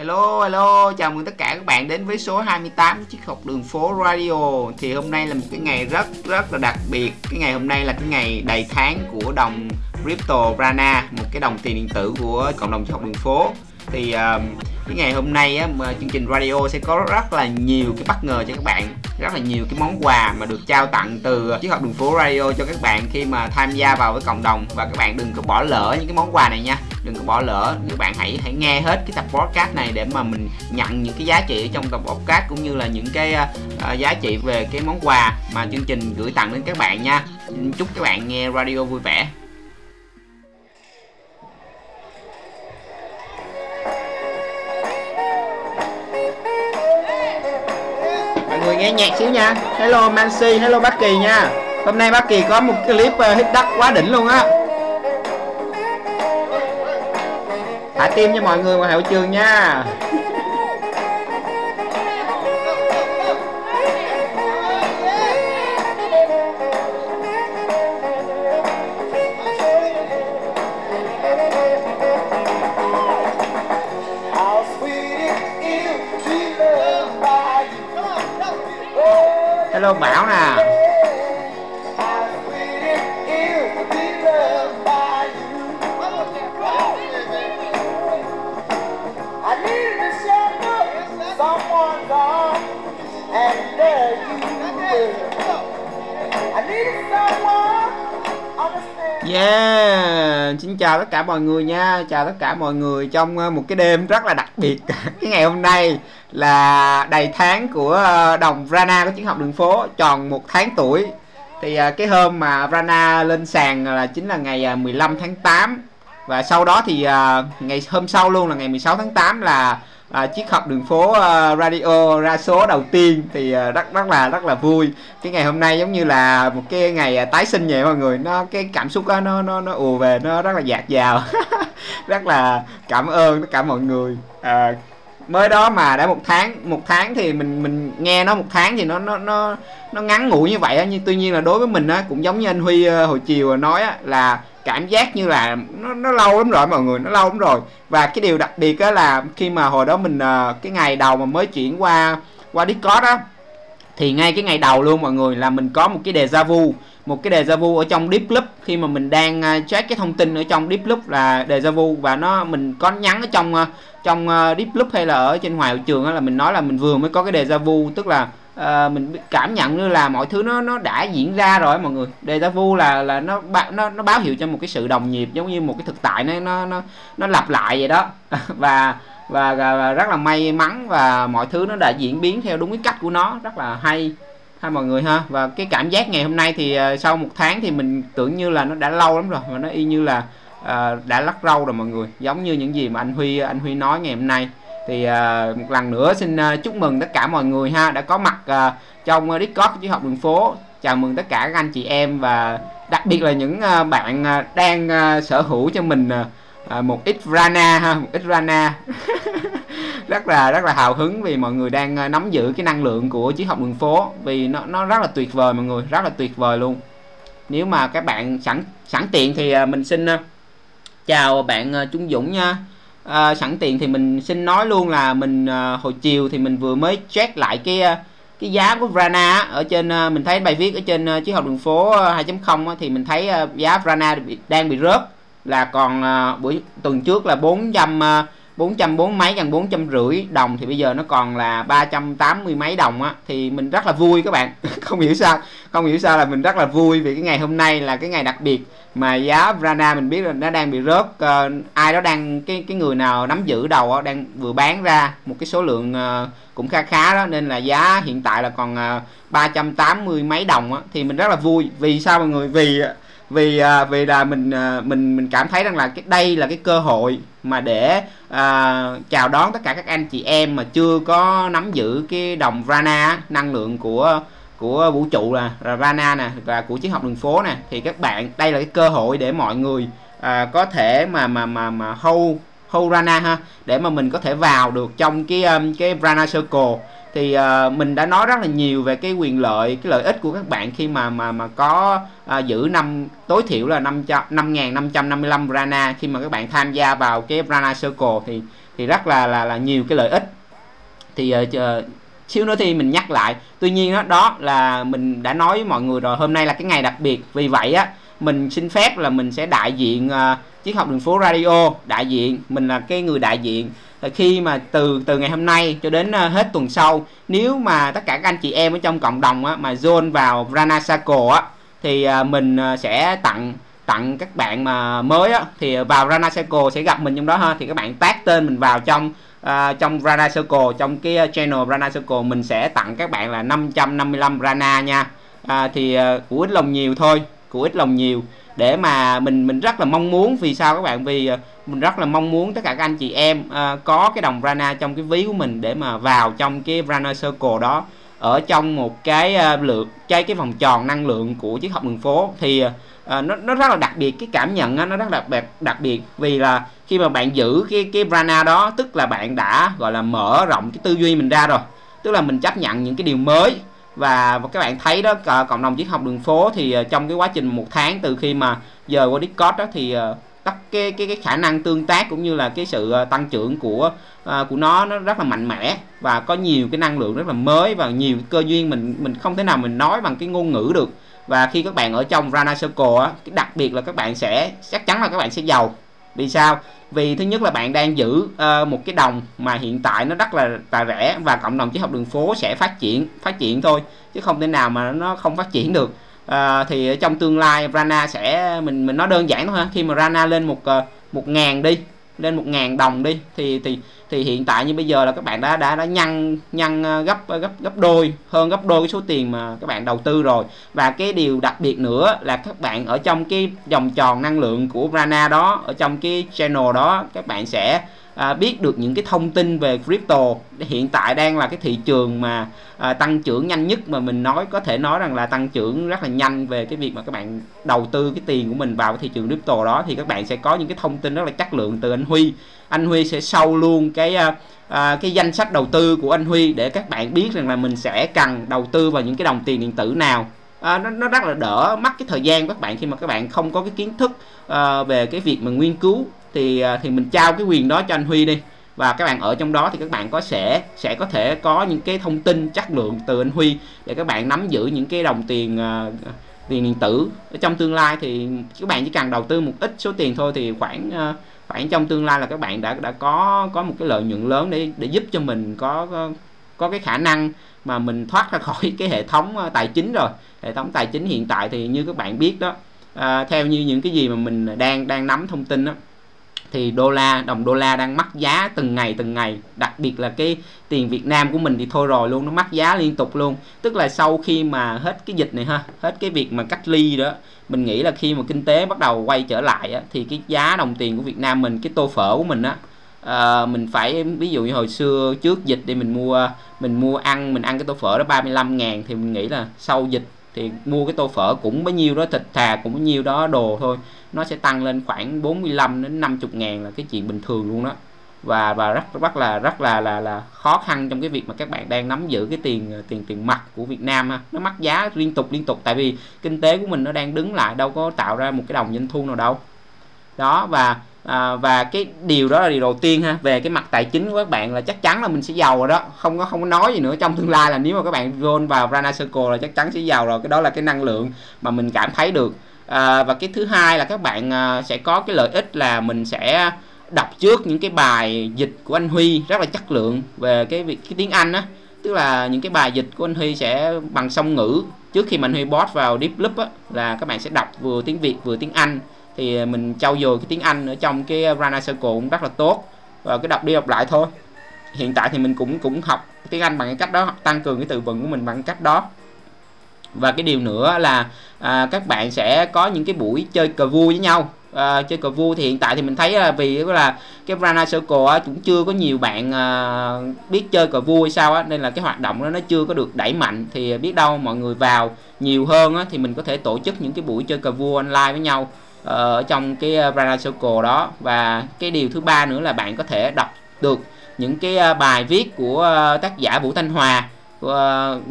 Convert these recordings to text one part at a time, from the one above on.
Hello, hello, chào mừng tất cả các bạn đến với số 28 chiếc học đường phố radio. Thì hôm nay là một cái ngày rất rất là đặc biệt. Cái ngày hôm nay là cái ngày đầy tháng của đồng Crypto Prana Một cái đồng tiền điện tử của cộng đồng chiếc học đường phố. Thì um, cái ngày hôm nay á, mà chương trình radio sẽ có rất là nhiều cái bất ngờ cho các bạn Rất là nhiều cái món quà mà được trao tặng từ chiếc học đường phố radio cho các bạn khi mà tham gia vào với cộng đồng. Và các bạn đừng có bỏ lỡ những cái món quà này nha đừng có bỏ lỡ. Các bạn hãy hãy nghe hết cái tập podcast này để mà mình nhận những cái giá trị ở trong tập podcast cũng như là những cái uh, giá trị về cái món quà mà chương trình gửi tặng đến các bạn nha. Chúc các bạn nghe radio vui vẻ. Mọi người nghe nhạc xíu nha. Hello Mansi hello Bác Kỳ nha. Hôm nay Bác Kỳ có một clip ờ, hit đắt quá đỉnh luôn á. Thả tim cho mọi người ngoài hậu trường nha. Hello bảo nè Yeah, xin chào tất cả mọi người nha, chào tất cả mọi người trong ờ, một cái đêm rất là đặc biệt. Cái ngày hôm nay là đầy tháng của ờ, đồng Rana của chiến học đường phố tròn một tháng tuổi. Thì ờ, cái hôm mà Rana lên sàn là chính là ngày 15 tháng 8 và sau đó thì ngày hôm sau luôn là ngày 16 tháng 8 là à, chiếc học đường phố uh, radio ra số đầu tiên thì uh, rất rất là rất là vui. Cái ngày hôm nay giống như là một cái ngày uh, tái sinh vậy mọi người. Nó cái cảm xúc đó, nó nó nó ùa về nó rất là dạt dào. Rất là cảm ơn tất cả mọi người. Uh, mới đó mà đã một tháng một tháng thì mình mình nghe nó một tháng thì nó nó nó nó ngắn ngủi như vậy á. Nhưng tuy nhiên là đối với mình á cũng giống như anh Huy ờ, hồi chiều nói á là cảm giác như là nó, nó lâu lắm rồi mọi người nó lâu lắm rồi. Và cái điều đặc biệt á là khi mà hồi đó mình ờ, cái ngày đầu mà mới chuyển qua qua Discord á thì ngay cái ngày đầu luôn mọi người là mình có một cái deja vu một cái deja vu ở trong deep loop. Khi mà mình đang à, check cái thông tin ở trong deep loop là deja vu và nó mình có nhắn ở trong à, trong à, deep loop hay là ở trên ngoài trường là mình nói là mình vừa mới có cái deja vu tức là uh, mình cảm nhận như là mọi thứ nó nó đã diễn ra rồi mọi người. Deja vu là là nó nó nó báo hiệu cho một cái sự đồng nhịp giống như một cái thực tại nó nó nó nó lặp lại vậy đó. Và và, và rất là may mắn và mọi thứ nó đã diễn biến theo đúng cái cách của nó rất là hay hai mọi người ha. Và cái cảm giác ngày hôm nay thì uh, sau một tháng thì mình tưởng như là nó đã lâu lắm rồi và nó y như là uh, đã lắc râu rồi mọi người. Giống như những gì mà anh Huy anh Huy nói ngày hôm nay. Thì uh, một lần nữa xin uh, chúc mừng tất cả mọi người ha đã có mặt uh, trong uh, Discord của học đường phố. Chào mừng tất cả các anh chị em và đặc biệt là những uh, bạn uh, đang uh, sở hữu cho mình uh, một ít rana ha một ít rana. Rất là rất là hào hứng vì mọi người đang uh, nắm giữ cái năng lượng của chiếc học đường phố vì nó nó rất là tuyệt vời mọi người rất là tuyệt vời luôn. Nếu mà các bạn sẵn sẵn tiện thì uh, mình xin uh, chào bạn Trung Dũng nha. À, sẵn tiện thì mình xin nói luôn là mình à, hồi chiều thì mình vừa mới check lại cái cái giá của Vrana ở trên à, mình thấy bài viết ở trên à, chiếc học đường phố 2.0 thì mình thấy à, giá Vrana đang bị rớt là còn à, buổi tuần trước là 400 440 à, mấy gần 450 đồng thì bây giờ nó còn là 380 mấy đồng á thì mình rất là vui các bạn. Không hiểu sao không hiểu sao là mình rất là vui vì cái ngày hôm nay là cái ngày đặc biệt mà giá Vrana mình biết là nó đang bị rớt uh, ai đó đang cái cái người nào nắm giữ đầu đó, đang vừa bán ra một cái số lượng uh, cũng khá khá đó nên là giá hiện tại là còn ờ, uh, 380 mấy đồng á thì mình rất là vui. Vì sao mọi người? Vì vì à, vì là mình à, mình mình cảm thấy rằng là cái đây là cái cơ hội mà để à, chào đón tất cả các anh chị em mà chưa có nắm giữ cái đồng Rana năng lượng của của vũ trụ là, là Rana nè và của chiếc học đường phố nè. Thì các bạn đây là cái cơ hội để mọi người à, có thể mà mà mà mà hold hold Rana ha để mà mình có thể vào được trong cái um, cái Rana Circle thì uh, mình đã nói rất là nhiều về cái quyền lợi cái lợi ích của các bạn khi mà mà mà có uh, giữ năm tối thiểu là 500 5555 Rana. Khi mà các bạn tham gia vào cái Rana Circle thì thì rất là là là nhiều cái lợi ích. Thì uh, xíu nữa thì mình nhắc lại. Tuy nhiên đó, đó là mình đã nói với mọi người rồi hôm nay là cái ngày đặc biệt. Vì vậy á mình xin phép là mình sẽ đại diện uh, triết học đường phố radio. Đại diện mình là cái người đại diện khi mà từ từ ngày hôm nay cho đến ờ, hết tuần sau nếu mà tất cả các anh chị em ở trong cộng đồng á, mà zone vào Rana Circle á thì ờ, mình ờ, sẽ tặng tặng các bạn mà mới á thì vào Rana Circle sẽ gặp mình trong đó ha. Thì các bạn tác tên mình vào trong uh, trong Rana Circle trong cái channel Rana Circle mình sẽ tặng các bạn là 555 Rana nha. À, thì uh, của ít lòng nhiều thôi của ít lòng nhiều. Để mà mình mình rất là mong muốn vì sao các bạn? Vì uh, mình rất là mong muốn tất cả các anh chị em uh, có cái đồng Rana trong cái ví của mình để mà vào trong cái Rana Circle đó. Ở trong một cái uh, lượng cái cái vòng tròn năng lượng của chiếc học đường phố thì uh, nó nó rất là đặc biệt cái cảm nhận á, nó rất là đặc biệt đặc biệt. Vì là khi mà bạn giữ cái cái Rana đó tức là bạn đã gọi là mở rộng cái tư duy mình ra rồi. Tức là mình chấp nhận những cái điều mới. Và, các bạn thấy đó cộng đồng triết học đường phố thì trong cái quá trình một tháng từ khi mà giờ qua Discord đó thì tất cái cái cái khả năng tương tác cũng như là cái sự ờ, tăng trưởng của à, của nó nó rất là mạnh mẽ và có nhiều cái năng lượng rất là mới và nhiều cơ duyên mình mình không thể nào mình nói bằng cái ngôn ngữ được. Và khi các bạn ở trong Rana Circle á, đặc biệt là các bạn sẽ chắc chắn là các bạn sẽ giàu. Vì sao? Vì thứ nhất là bạn đang giữ uh, một cái đồng mà hiện tại nó rất là, là rẻ và cộng đồng triết học đường phố sẽ phát triển phát triển thôi chứ không thể nào mà nó không phát triển được à, thì trong tương lai Rana sẽ mình mình nói đơn giản thôi ha. Khi mà Rana lên một ờ, một ngàn đi lên một ngàn đồng đi thì thì thì hiện tại như bây giờ là các bạn đã đã đã nhân nhân ờ, gấp ờ, gấp gấp đôi hơn gấp đôi cái số tiền mà các bạn đầu tư rồi. Và cái điều đặc biệt nữa là các bạn ở trong cái vòng tròn năng lượng của Rana đó ở trong cái channel đó các bạn sẽ à, biết được những cái thông tin về crypto. Hiện tại đang là cái thị trường mà à, tăng trưởng nhanh nhất mà mình nói có thể nói rằng là tăng trưởng rất là nhanh về cái việc mà các bạn đầu tư cái tiền của mình vào cái thị trường crypto đó. Thì các bạn sẽ có những cái thông tin rất là chất lượng từ anh Huy. Anh Huy sẽ sâu luôn cái à, à, cái danh sách đầu tư của anh Huy để các bạn biết rằng là mình sẽ cần đầu tư vào những cái đồng tiền điện tử nào. À, nó, nó rất là đỡ mất cái thời gian của các bạn khi mà các bạn không có cái kiến thức à, về cái việc mà nghiên cứu thì à, thì mình trao cái quyền đó cho anh Huy đi. Và các bạn ở trong đó thì các bạn có sẽ sẽ có thể có những cái thông tin chất lượng từ anh Huy để các bạn nắm giữ những cái đồng tiền uh, tiền điện tử ở trong tương lai. Thì các bạn chỉ cần đầu tư một ít số tiền thôi thì khoảng uh, khoảng trong tương lai là các bạn đã đã có có một cái lợi nhuận lớn để để giúp cho mình có có, có cái khả năng mà mình thoát ra khỏi cái hệ thống tài chính rồi. Hệ thống tài chính hiện tại thì như các bạn biết đó à, theo như những cái gì mà mình đang đang nắm thông tin đó thì đô la đồng đô la đang mất giá từng ngày từng ngày. Đặc biệt là cái tiền Việt Nam của mình thì thôi rồi luôn nó mất giá liên tục luôn. Tức là sau khi mà hết cái dịch này ha hết cái việc mà cách ly đó mình nghĩ là khi mà kinh tế bắt đầu quay trở lại á, thì cái giá đồng tiền của Việt Nam mình cái tô phở của mình á à, mình phải ví dụ như hồi xưa trước dịch thì mình mua mình mua ăn mình ăn cái tô phở đó 35 ngàn thì mình nghĩ là sau dịch thì mua cái tô phở cũng bấy nhiêu đó, thịt thà cũng bấy nhiêu đó, đồ thôi. Nó sẽ tăng lên khoảng 45 đến 50 ngàn là cái chuyện bình thường luôn đó. Và và rất rất là rất là là là khó khăn trong cái việc mà các bạn đang nắm giữ cái tiền tiền tiền mặt của Việt Nam ha. Nó mất giá liên tục liên tục. Tại vì kinh tế của mình nó đang đứng lại, đâu có tạo ra một cái đồng doanh thu nào đâu. Đó, và à, và cái điều đó là điều đầu tiên ha. Về cái mặt tài chính của các bạn là chắc chắn là mình sẽ giàu rồi đó. Không có không có nói gì nữa. Trong tương lai là nếu mà các bạn roll vào Rana Circle là chắc chắn sẽ giàu rồi. Cái đó là cái năng lượng mà mình cảm thấy được. À, và cái thứ hai là các bạn à, sẽ có cái lợi ích là mình sẽ đọc trước những cái bài dịch của anh Huy rất là chất lượng về cái việc cái tiếng Anh á. Tức là những cái bài dịch của anh Huy sẽ bằng song ngữ. Trước khi mà anh Huy post vào Deep Loop á là các bạn sẽ đọc vừa tiếng Việt vừa tiếng Anh thì à, mình trau dồi cái tiếng Anh ở trong cái à, Rana Circle cũng rất là tốt. Và cái đọc đi đọc lại thôi. Hiện tại thì mình cũng cũng học tiếng Anh bằng cái cách đó tăng cường cái từ vựng của mình bằng cái cách đó. Và cái điều nữa là à, các bạn sẽ có những cái buổi chơi cờ vua với nhau. À, chơi cờ vua thì hiện tại thì mình thấy là vì là cái Rana Circle á, cũng chưa có nhiều bạn à, biết chơi cờ vua hay sao á nên là cái hoạt động đó nó chưa có được đẩy mạnh. Thì à, biết đâu mọi người vào nhiều hơn á, thì mình có thể tổ chức những cái buổi chơi cờ vua online với nhau. Ờ, ở trong cái ờ, Rana Circle đó. Và cái điều thứ ba nữa là bạn có thể đọc được những cái ờ, bài viết của tác giả Vũ Thanh Hòa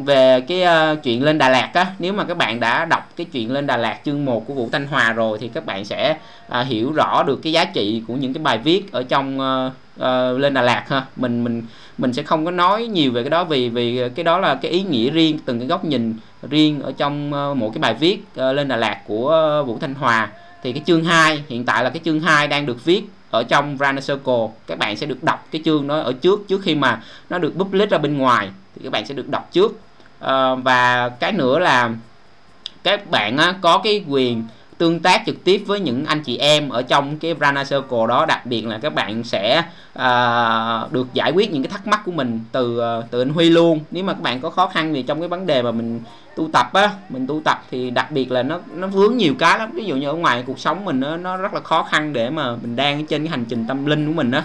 về cái chuyện lên Đà Lạt á. Nếu mà các bạn đã đọc cái chuyện lên Đà Lạt chương 1 của Vũ Thanh Hòa rồi thì các bạn sẽ hiểu rõ được cái giá trị của những cái bài viết ở trong lên Đà Lạt ha. Mình mình mình sẽ không có nói nhiều về cái đó vì vì cái đó là cái ý nghĩa riêng, từng cái góc nhìn riêng ở trong một cái bài viết lên Đà Lạt của Vũ Thanh Hòa thì cái chương 2 hiện tại là cái chương 2 đang được viết ở trong Runner Circle. Các bạn sẽ được đọc cái chương nó ở trước trước khi mà nó được public ra bên ngoài thì các bạn sẽ được đọc trước. À, và cái nữa là các bạn á, có cái quyền tương tác trực tiếp với những anh chị em ở trong cái Runner Circle đó. Đặc biệt là các bạn sẽ à, được giải quyết những cái thắc mắc của mình từ ờ, từ anh Huy luôn. Nếu mà các bạn có khó khăn gì trong cái vấn đề mà mình tu tập á mình tu tập thì đặc biệt là nó nó vướng nhiều cái lắm. Ví dụ như ở ngoài cuộc sống mình nó, nó rất là khó khăn để mà mình đang trên cái hành trình tâm linh của mình á.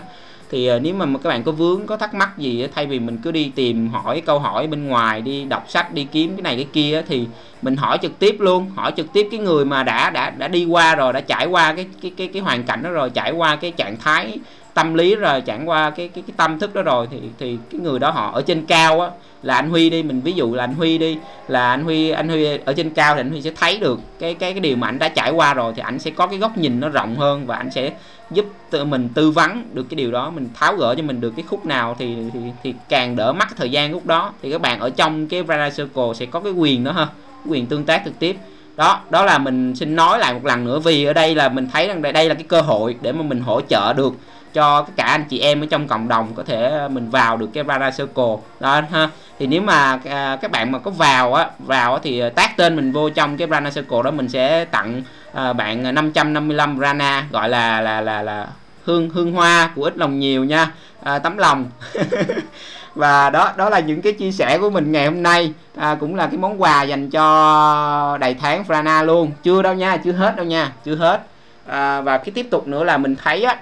Thì ờ, nếu mà các bạn có vướng có thắc mắc gì thay vì mình cứ đi tìm hỏi câu hỏi bên ngoài đi đọc sách đi kiếm cái này cái kia thì mình hỏi trực tiếp luôn hỏi trực tiếp cái người mà đã đã đã đi qua rồi đã trải qua cái cái cái cái hoàn cảnh đó rồi trải qua cái trạng thái tâm lý rồi trải qua cái cái cái tâm thức đó rồi thì thì cái người đó họ ở trên cao á là anh Huy đi mình ví dụ là anh Huy đi là anh Huy anh Huy ở trên cao thì anh Huy sẽ thấy được cái cái cái điều mà anh đã trải qua rồi thì anh sẽ có cái góc nhìn nó rộng hơn và anh sẽ giúp tự mình tư vấn được cái điều đó mình tháo gỡ cho mình được cái khúc nào thì thì, thì càng đỡ mất thời gian lúc đó. Thì các bạn ở trong cái Radar Circle sẽ có cái quyền đó ha quyền tương tác trực tiếp. Đó đó là mình xin nói lại một lần nữa vì ở đây là mình thấy rằng đây là cái cơ hội để mà mình hỗ trợ được cho tất cả anh chị em ở trong cộng đồng có thể mình vào được cái Radar Circle. Đó ha. Thì nếu mà à, các bạn mà có vào á vào á, thì tác tên mình vô trong cái Rana Circle đó mình sẽ tặng à, bạn 555 Rana gọi là là là là hương hương hoa của ít lòng nhiều nha. À, tấm lòng. Và đó đó là những cái chia sẻ của mình ngày hôm nay. À, cũng là cái món quà dành cho đầy tháng Frana luôn. Chưa đâu nha chưa hết đâu nha chưa hết. À, và cái tiếp tục nữa là mình thấy á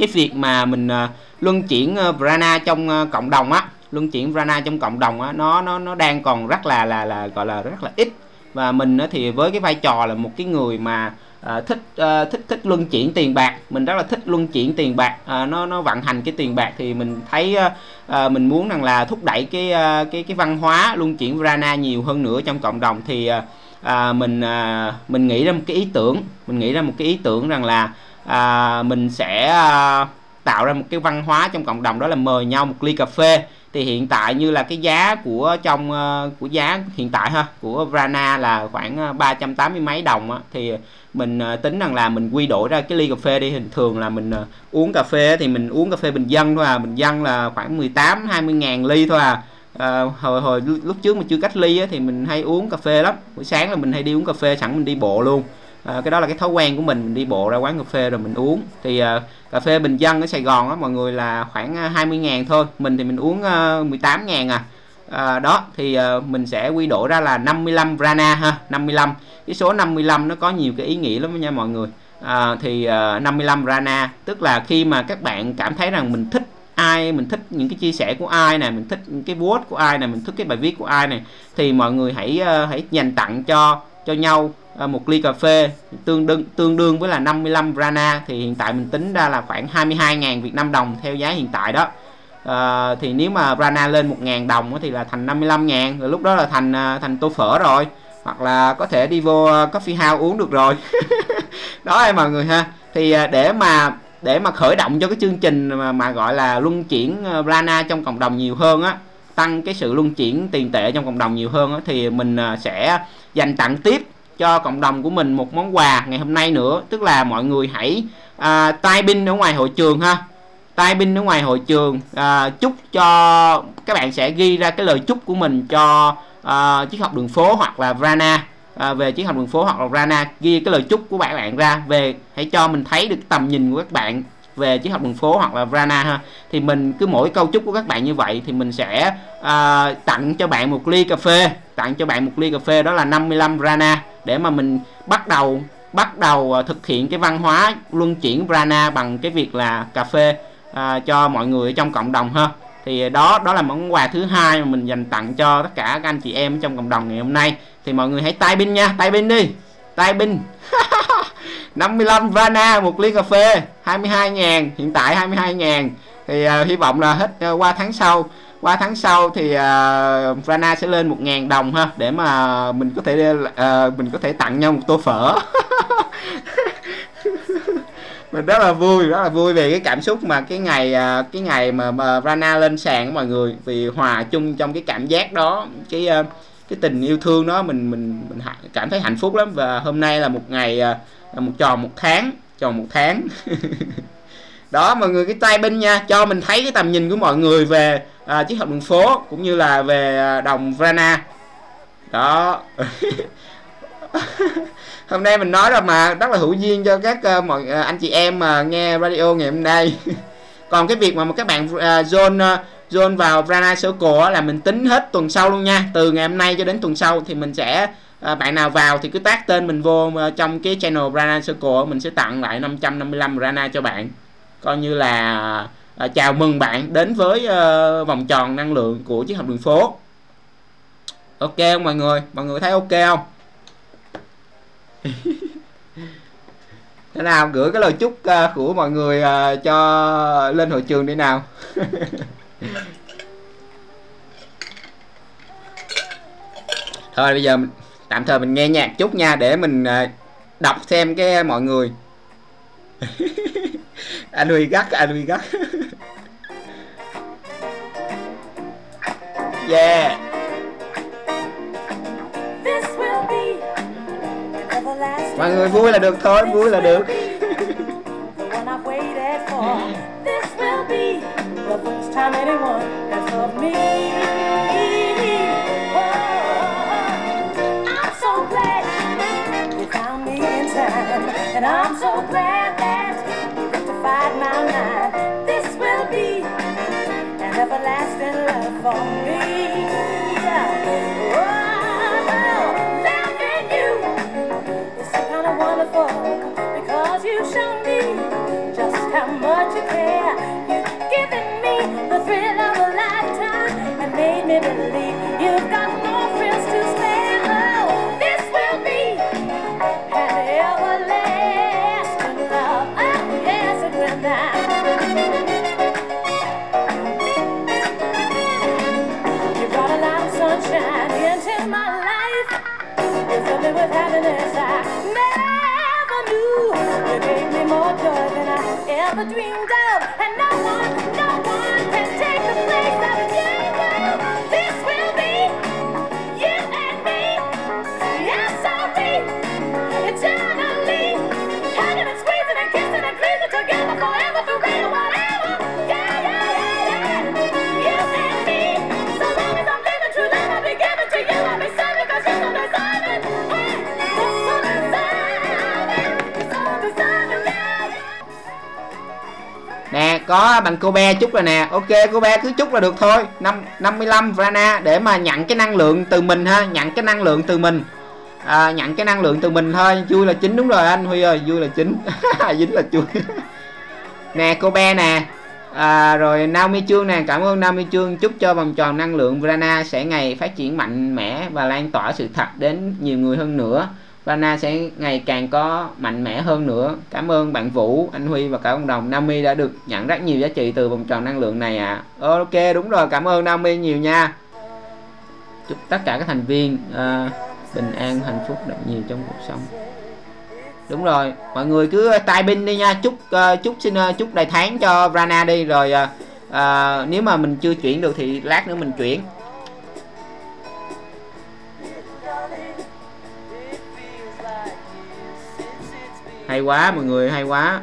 cái việc mà mình uh, luân chuyển ờ, uh, Brana trong uh, cộng đồng á luân chuyển Brana trong cộng đồng á nó nó nó đang còn rất là là là gọi là rất là ít. Và mình á, thì với cái vai trò là một cái người mà à, thích à, thích thích luân chuyển tiền bạc mình rất là thích luân chuyển tiền bạc à, nó nó vận hành cái tiền bạc thì mình thấy à, mình muốn rằng là thúc đẩy cái cái cái văn hóa luân chuyển Brana nhiều hơn nữa trong cộng đồng thì à, mình à, mình nghĩ ra một cái ý tưởng mình nghĩ ra một cái ý tưởng rằng là à, mình sẽ à, tạo ra một cái văn hóa trong cộng đồng đó là mời nhau một ly cà phê. Thì hiện tại như là cái giá của trong uh, của giá hiện tại ha của Vrana là khoảng à, 380 mấy đồng á, thì mình uh, tính rằng là mình quy đổi ra cái ly cà phê đi. Hình thường là mình uh, uống cà phê thì mình uống cà phê bình dân thôi à. Bình dân là khoảng 18 20 ngàn ly thôi à. À, hồi hồi lúc trước mà chưa cách ly á, thì mình hay uống cà phê lắm. Buổi sáng là mình hay đi uống cà phê sẵn mình đi bộ luôn à, cái đó là cái thói quen của mình, mình đi bộ ra quán cà phê rồi mình uống. Thì à, cà phê bình dân ở Sài Gòn á mọi người là khoảng 20 à, ngàn thôi. Mình thì mình uống à, 18 ngàn à. à đó thì à, mình sẽ quy đổi ra là 55 Rana ha 55 cái số 55 nó có nhiều cái ý nghĩa lắm nha mọi người. À, thì à, 55 Rana tức là khi mà các bạn cảm thấy rằng mình thích ai mình thích những cái chia sẻ của ai này mình thích những cái post của ai này mình thích cái bài viết của ai này thì mọi người hãy uh, hãy dành tặng cho cho nhau. À, một ly cà phê tương đương tương đương với là 55 rana thì hiện tại mình tính ra là khoảng 22.000 Việt Nam đồng theo giá hiện tại đó. À, thì nếu mà rana lên 1.000 đồng thì là thành 55.000 rồi lúc đó là thành à, thành tô phở rồi hoặc là có thể đi vô à, coffee house uống được rồi. Đó em mọi người ha. Thì để mà để mà khởi động cho cái chương trình mà, mà gọi là luân chuyển rana trong cộng đồng nhiều hơn á tăng cái sự luân chuyển tiền tệ trong cộng đồng nhiều hơn á, thì mình sẽ dành tặng tiếp cho cộng đồng của mình một món quà ngày hôm nay nữa. Tức là mọi người hãy à, tay binh ở ngoài hội trường ha. Tay binh ở ngoài hội trường à, chúc cho các bạn sẽ ghi ra cái lời chúc của mình cho à, chiếc học đường phố hoặc là Rana. À, về chiếc học đường phố hoặc là Rana ghi cái lời chúc của bạn bạn ra. Về hãy cho mình thấy được tầm nhìn của các bạn về chiếc học đường phố hoặc là Rana ha. Thì mình cứ mỗi câu chúc của các bạn như vậy thì mình sẽ à, tặng cho bạn một ly cà phê. Tặng cho bạn một ly cà phê đó là 55 Rana để mà mình bắt đầu bắt đầu à, thực hiện cái văn hóa luân chuyển prana bằng cái việc là cà phê à, cho mọi người trong cộng đồng ha. Thì à, đó đó là món quà thứ hai mà mình dành tặng cho tất cả các anh chị em trong cộng đồng ngày hôm nay. Thì mọi người hãy tay binh nha tay binh đi tay binh 55 Vana một ly cà phê 22 ngàn hiện tại 22 ngàn. Thì uh, hy vọng là hết uh, qua tháng sau qua tháng sau thì uh, Rana sẽ lên 1.000 đồng ha để mà mình có thể uh, mình có thể tặng nhau một tô phở. Mình rất là vui rất là vui về cái cảm xúc mà cái ngày à, cái ngày mà, mà Rana lên sàn của mọi người. Vì hòa chung trong cái cảm giác đó cái cái tình yêu thương đó mình mình mình cảm thấy hạnh phúc lắm. Và hôm nay là một ngày là một tròn một tháng tròn một tháng. đó mọi người cái tay bên nha cho mình thấy cái tầm nhìn của mọi người về à, chiếc hộp đường phố cũng như là về à, đồng Vrana đó. Hôm nay mình nói rồi mà rất là hữu duyên cho các uh, mọi uh, anh chị em mà uh, nghe radio ngày hôm nay. Còn cái việc mà các bạn à, uh, zone uh, zone vào Vrana Circle là mình tính hết tuần sau luôn nha. Từ ngày hôm nay cho đến tuần sau thì mình sẽ à, bạn nào vào thì cứ tác tên mình vô trong cái channel Rana Circle mình sẽ tặng lại 555 Rana cho bạn coi như là à, chào mừng bạn đến với à, vòng tròn năng lượng của chiếc hộp đường phố. Ok không mọi người? Mọi người thấy ok không? Thế nào? Gửi cái lời chúc uh, của mọi người uh, cho lên hội trường đi nào. Thôi bây giờ mình, tạm thời mình nghe nhạc chút nha để mình uh, đọc xem cái mọi người. anh huy gắt anh huy gắt. Yeah. Mọi người vui là được thôi vui là được. And I'm so You've given me the thrill of a lifetime and made me believe you've got happiness I never knew. You gave me more joy than I ever dreamed of. Có bằng cô bé chút rồi nè. Ok, cô bé cứ chút là được thôi. Năm 55 Vrana để mà nhận cái năng lượng từ mình ha, nhận cái năng lượng từ mình. À, nhận cái năng lượng từ mình thôi. Vui là chính đúng rồi anh huy ơi. Vui là chính. Dính là chui nè cô bé nè. À, rồi Naomi Trương nè. Cảm ơn Naomi Trương chúc cho vòng tròn năng lượng Vrana sẽ ngày phát triển mạnh mẽ và lan tỏa sự thật đến nhiều người hơn nữa. Vana sẽ ngày càng có mạnh mẽ hơn nữa. Cảm ơn bạn Vũ anh Huy và cả cộng Đồng Nami đã được nhận rất nhiều giá trị từ vòng tròn năng lượng này ạ. À. ok đúng rồi cảm ơn Nami nhiều nha. Chúc tất cả các thành viên uh, bình an hạnh phúc được nhiều trong cuộc sống. Đúng rồi mọi người cứ tay pin đi nha. Chúc uh, chúc xin uh, chúc đầy tháng cho Vana đi. Rồi uh, uh, nếu mà mình chưa chuyển được thì lát nữa mình chuyển. Hay quá mọi người hay quá.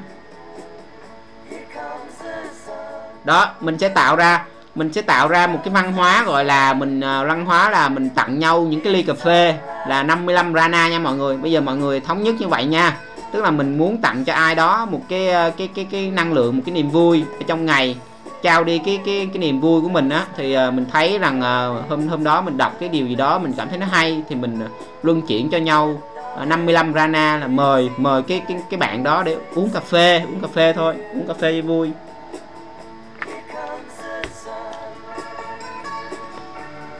Đó mình sẽ tạo ra mình sẽ tạo ra một cái văn hóa gọi là mình uh, văn hóa là mình tặng nhau những cái ly cà phê là 55 rana nha mọi người. Bây giờ mọi người thống nhất như vậy nha. Tức là mình muốn tặng cho ai đó một cái à, cái cái cái năng lượng một cái niềm vui ở trong ngày trao đi cái cái cái niềm vui của mình á. Thì uh, mình thấy rằng uh, hôm hôm đó mình đọc cái điều gì đó mình cảm thấy nó hay thì mình uh, luân chuyển cho nhau. Ờ, 55 rana là mời mời cái cái cái bạn đó để uống cà phê uống cà phê thôi uống cà phê vui.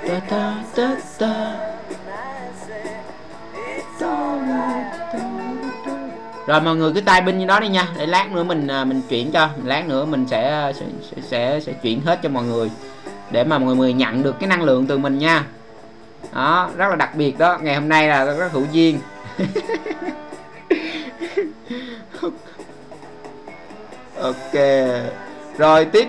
Ta ta ta ta. Rồi mọi người cứ tay binh như đó đi nha để lát nữa mình à, mình chuyển cho lát nữa mình sẽ à, sẽ sẽ sẽ, sẽ chuyển hết cho mọi người để mà mọi người nhận được cái năng lượng từ mình nha. Đó rất là đặc biệt đó ngày hôm nay là rất hữu duyên ok. Rồi tiếp.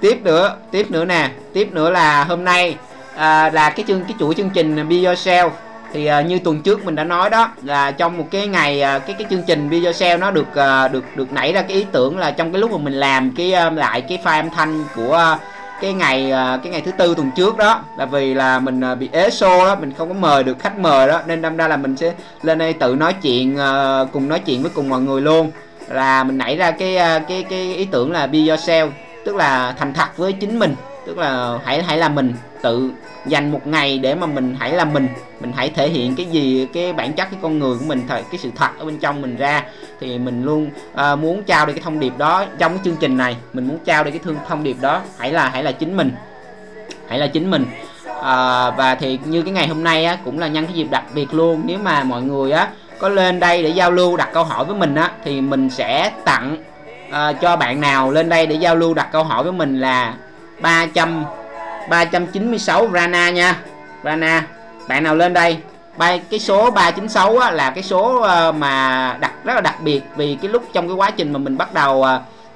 Tiếp nữa tiếp nữa nè. Tiếp nữa là hôm nay à, là cái chương cái chuỗi chương trình Be Yourself. Thì à, như tuần trước mình đã nói đó là trong một cái ngày à, cái cái chương trình Be Yourself nó được à, được được nảy ra cái ý tưởng là trong cái lúc mà mình làm cái à, lại cái file âm thanh của à, cái ngày à, cái ngày thứ tư tuần trước đó, là vì là mình à, bị ế show đó mình không có mời được khách mời đó, nên đâm ra là mình sẽ lên đây tự nói chuyện à, cùng nói chuyện với cùng mọi người luôn. Là mình nảy ra cái cái cái ý tưởng là be yourself, tức là thành thật với chính mình tức là hãy hãy là mình tự dành một ngày để mà mình hãy là mình. Mình hãy thể hiện cái gì cái bản chất cái con người của mình thời cái sự thật ở bên trong mình ra. Thì mình luôn uh, muốn trao đi cái thông điệp đó trong cái chương trình này. Mình muốn trao đi cái thương thông điệp đó. Hãy là hãy là chính mình. Hãy là chính mình. À, và thì như cái ngày hôm nay á cũng là nhân cái dịp đặc biệt luôn. Nếu mà mọi người á có lên đây để giao lưu đặt câu hỏi với mình á thì mình sẽ tặng à, cho bạn nào lên đây để giao lưu đặt câu hỏi với mình là 300 396 Rana nha. Rana bạn nào lên đây. Ba cái số 396 á, là cái số ờ, mà đặc rất là đặc biệt vì cái lúc trong cái quá trình mà mình bắt đầu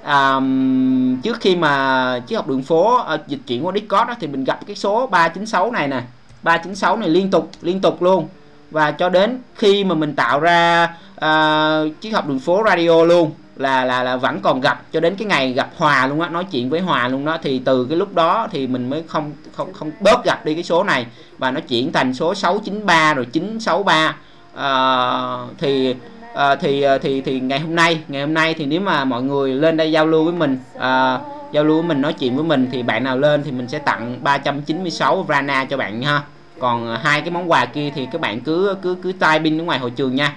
um, trước khi mà chiếc học đường phố uh, dịch chuyển qua Discord đó, thì mình gặp cái số 396 này nè. 396 này liên tục liên tục luôn. Và cho đến khi mà mình tạo ra uh, chiếc học đường phố radio luôn là là là vẫn còn gặp cho đến cái ngày gặp Hòa luôn á nói chuyện với Hòa luôn đó. Thì từ cái lúc đó thì mình mới không không không bớt gặp đi cái số này. Và nó chuyển thành số 693 rồi 963 à, ờ, thì à, thì ờ, thì thì ngày hôm nay ngày hôm nay thì nếu mà mọi người lên đây giao lưu với mình à, giao lưu với mình nói chuyện với mình thì bạn nào lên thì mình sẽ tặng 396 Vrana cho bạn ha. Còn hai cái món quà kia thì các bạn cứ cứ cứ tai pin ở ngoài hội trường nha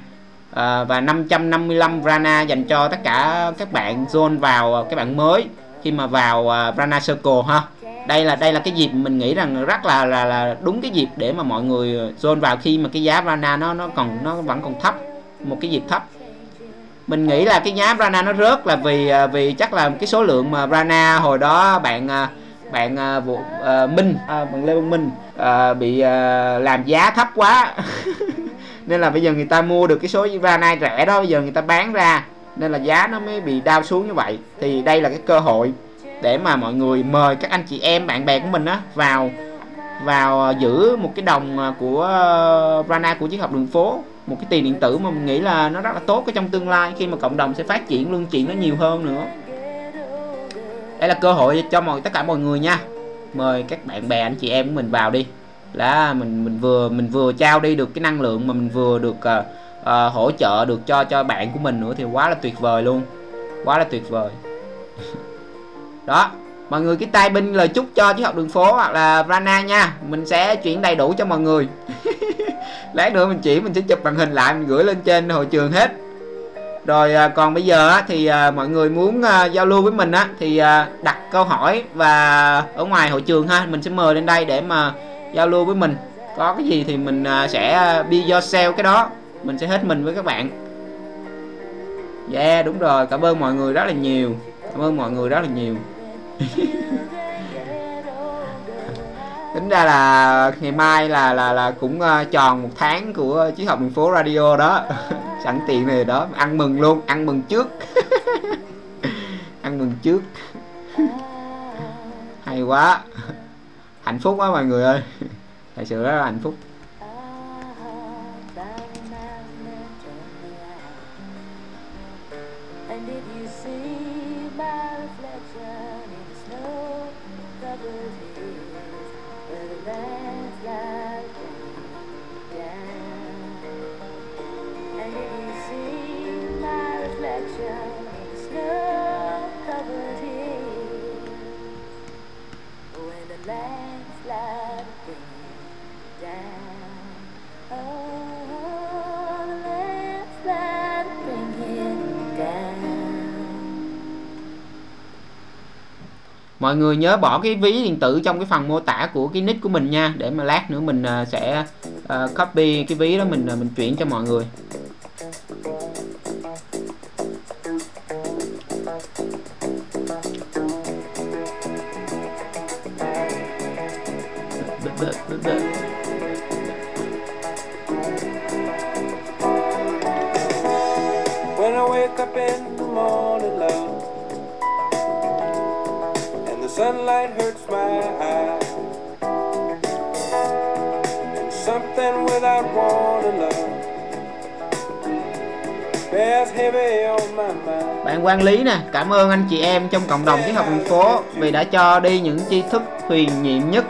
à, và 555 Rana dành cho tất cả các bạn zone vào ờ, các bạn mới khi mà vào ờ, uh, Rana Circle ha. Đây là đây là cái dịp mình nghĩ rằng rất là là là đúng cái dịp để mà mọi người zone vào khi mà cái giá Rana nó nó còn nó vẫn còn thấp một cái dịp thấp. Mình nghĩ là cái giá Rana nó rớt là vì vì chắc là cái số lượng mà Rana hồi đó bạn bạn vụ uh, Minh uh, bạn Lê Văn Minh uh, bị uh, làm giá thấp quá. nên là bây giờ người ta mua được cái số Rana rẻ đó, bây giờ người ta bán ra, nên là giá nó mới bị đau xuống như vậy. Thì đây là cái cơ hội để mà mọi người mời các anh chị em, bạn bè của mình á, vào vào ờ, giữ một cái đồng ờ, của ờ, Rana của chiến học đường phố. Một cái tiền điện tử mà mình nghĩ là nó rất là tốt ở trong tương lai, khi mà cộng đồng sẽ phát triển luân chuyển nó nhiều hơn nữa. Đây là cơ hội cho mọi, tất cả mọi người nha. Mời các bạn bè, anh chị em của mình vào đi là mình mình vừa mình vừa trao đi được cái năng lượng mà mình vừa được uh, uh, hỗ trợ được cho cho bạn của mình nữa thì quá là tuyệt vời luôn. Quá là tuyệt vời. Đó mọi người cái tay binh lời chúc cho chứ học đường phố hoặc là Rana nha. Mình sẽ chuyển đầy đủ cho mọi người. Lát nữa mình chỉ mình sẽ chụp màn hình lại mình gửi lên trên hội trường hết. Rồi à, còn bây giờ á, thì à, mọi người muốn à, giao lưu với mình á thì à, đặt câu hỏi và ở ngoài hội trường ha mình sẽ mời lên đây để mà giao lưu với mình. Có cái gì thì mình à, sẽ à, be yourself cái đó. Mình sẽ hết mình với các bạn. Yeah, đúng rồi. Cảm ơn mọi người rất là nhiều. Cảm ơn mọi người rất là nhiều. Tính ra là ngày mai là là là cũng à, tròn một tháng của chiếc học đường phố radio đó. Sẵn tiện này đó. Ăn mừng luôn. Ăn mừng trước. Ăn mừng trước. Hay quá hạnh phúc quá mọi người ơi. Thật sự rất là hạnh phúc. Mọi người nhớ bỏ cái ví điện tử trong cái phần mô tả của cái nick của mình nha. Để mà lát nữa mình à, sẽ à, copy cái ví đó mình à, mình chuyển cho mọi người. Quản lý nè, cảm ơn anh chị em trong cộng đồng triết học đường phố vì đã cho đi những tri thức huyền nhiệm nhất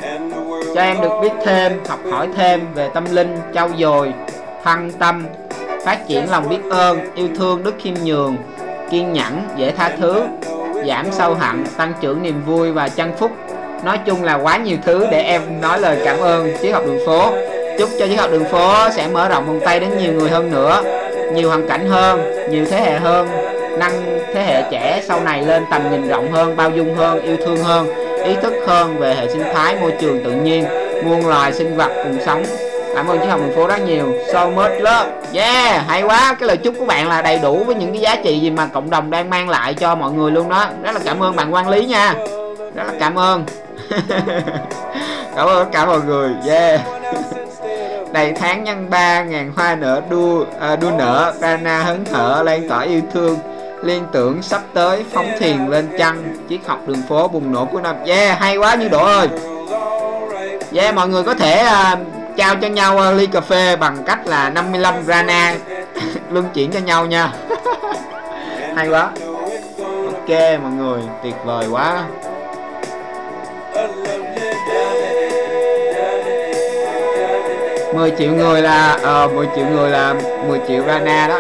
cho em được biết thêm, học hỏi thêm về tâm linh, trau dồi, thăng tâm, phát triển lòng biết ơn, yêu thương, đức khiêm nhường, kiên nhẫn, dễ tha thứ, giảm sâu hận, tăng trưởng niềm vui và chân phúc. Nói chung là quá nhiều thứ để em nói lời cảm ơn triết học đường phố. Chúc cho triết học đường phố sẽ mở rộng vòng tay đến nhiều người hơn nữa, nhiều hoàn cảnh hơn, nhiều thế hệ hơn, nâng thế hệ trẻ sau này lên tầm nhìn rộng hơn, bao dung hơn, yêu thương hơn, ý thức hơn về hệ sinh thái, môi trường tự nhiên, muôn loài sinh vật cùng sống. Cảm ơn triết học thành phố rất nhiều. So much love. Yeah, hay quá. Cái lời chúc của bạn là đầy đủ với những cái giá trị gì mà cộng đồng đang mang lại cho mọi người luôn đó. Rất là cảm ơn bạn quản lý nha. Rất là cảm ơn. cảm ơn tất cả mọi người. Yeah. Đầy tháng nhân ba ngàn hoa nở đua à, đua nở Rana hớn hở lan tỏa yêu thương liên tưởng sắp tới phóng thuyền lên chăng triết học đường phố bùng nổ của năm yeah hay quá như độ ơi. Yeah mọi người có thể uh, trao cho nhau uh, ly cà phê bằng cách là 55 rana. Luân chuyển cho nhau nha. Hay quá. Ok mọi người tuyệt vời quá. 10 triệu người là ờ 10 triệu người là 10 triệu rana đó.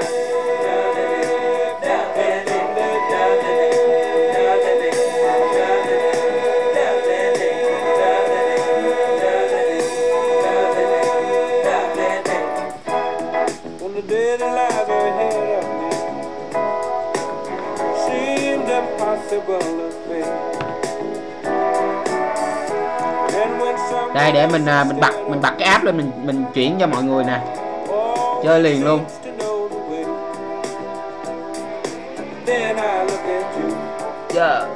Đây, để mình à, mình bật mình bật cái app lên, mình mình chuyển cho mọi người nè chơi liền luôn yeah.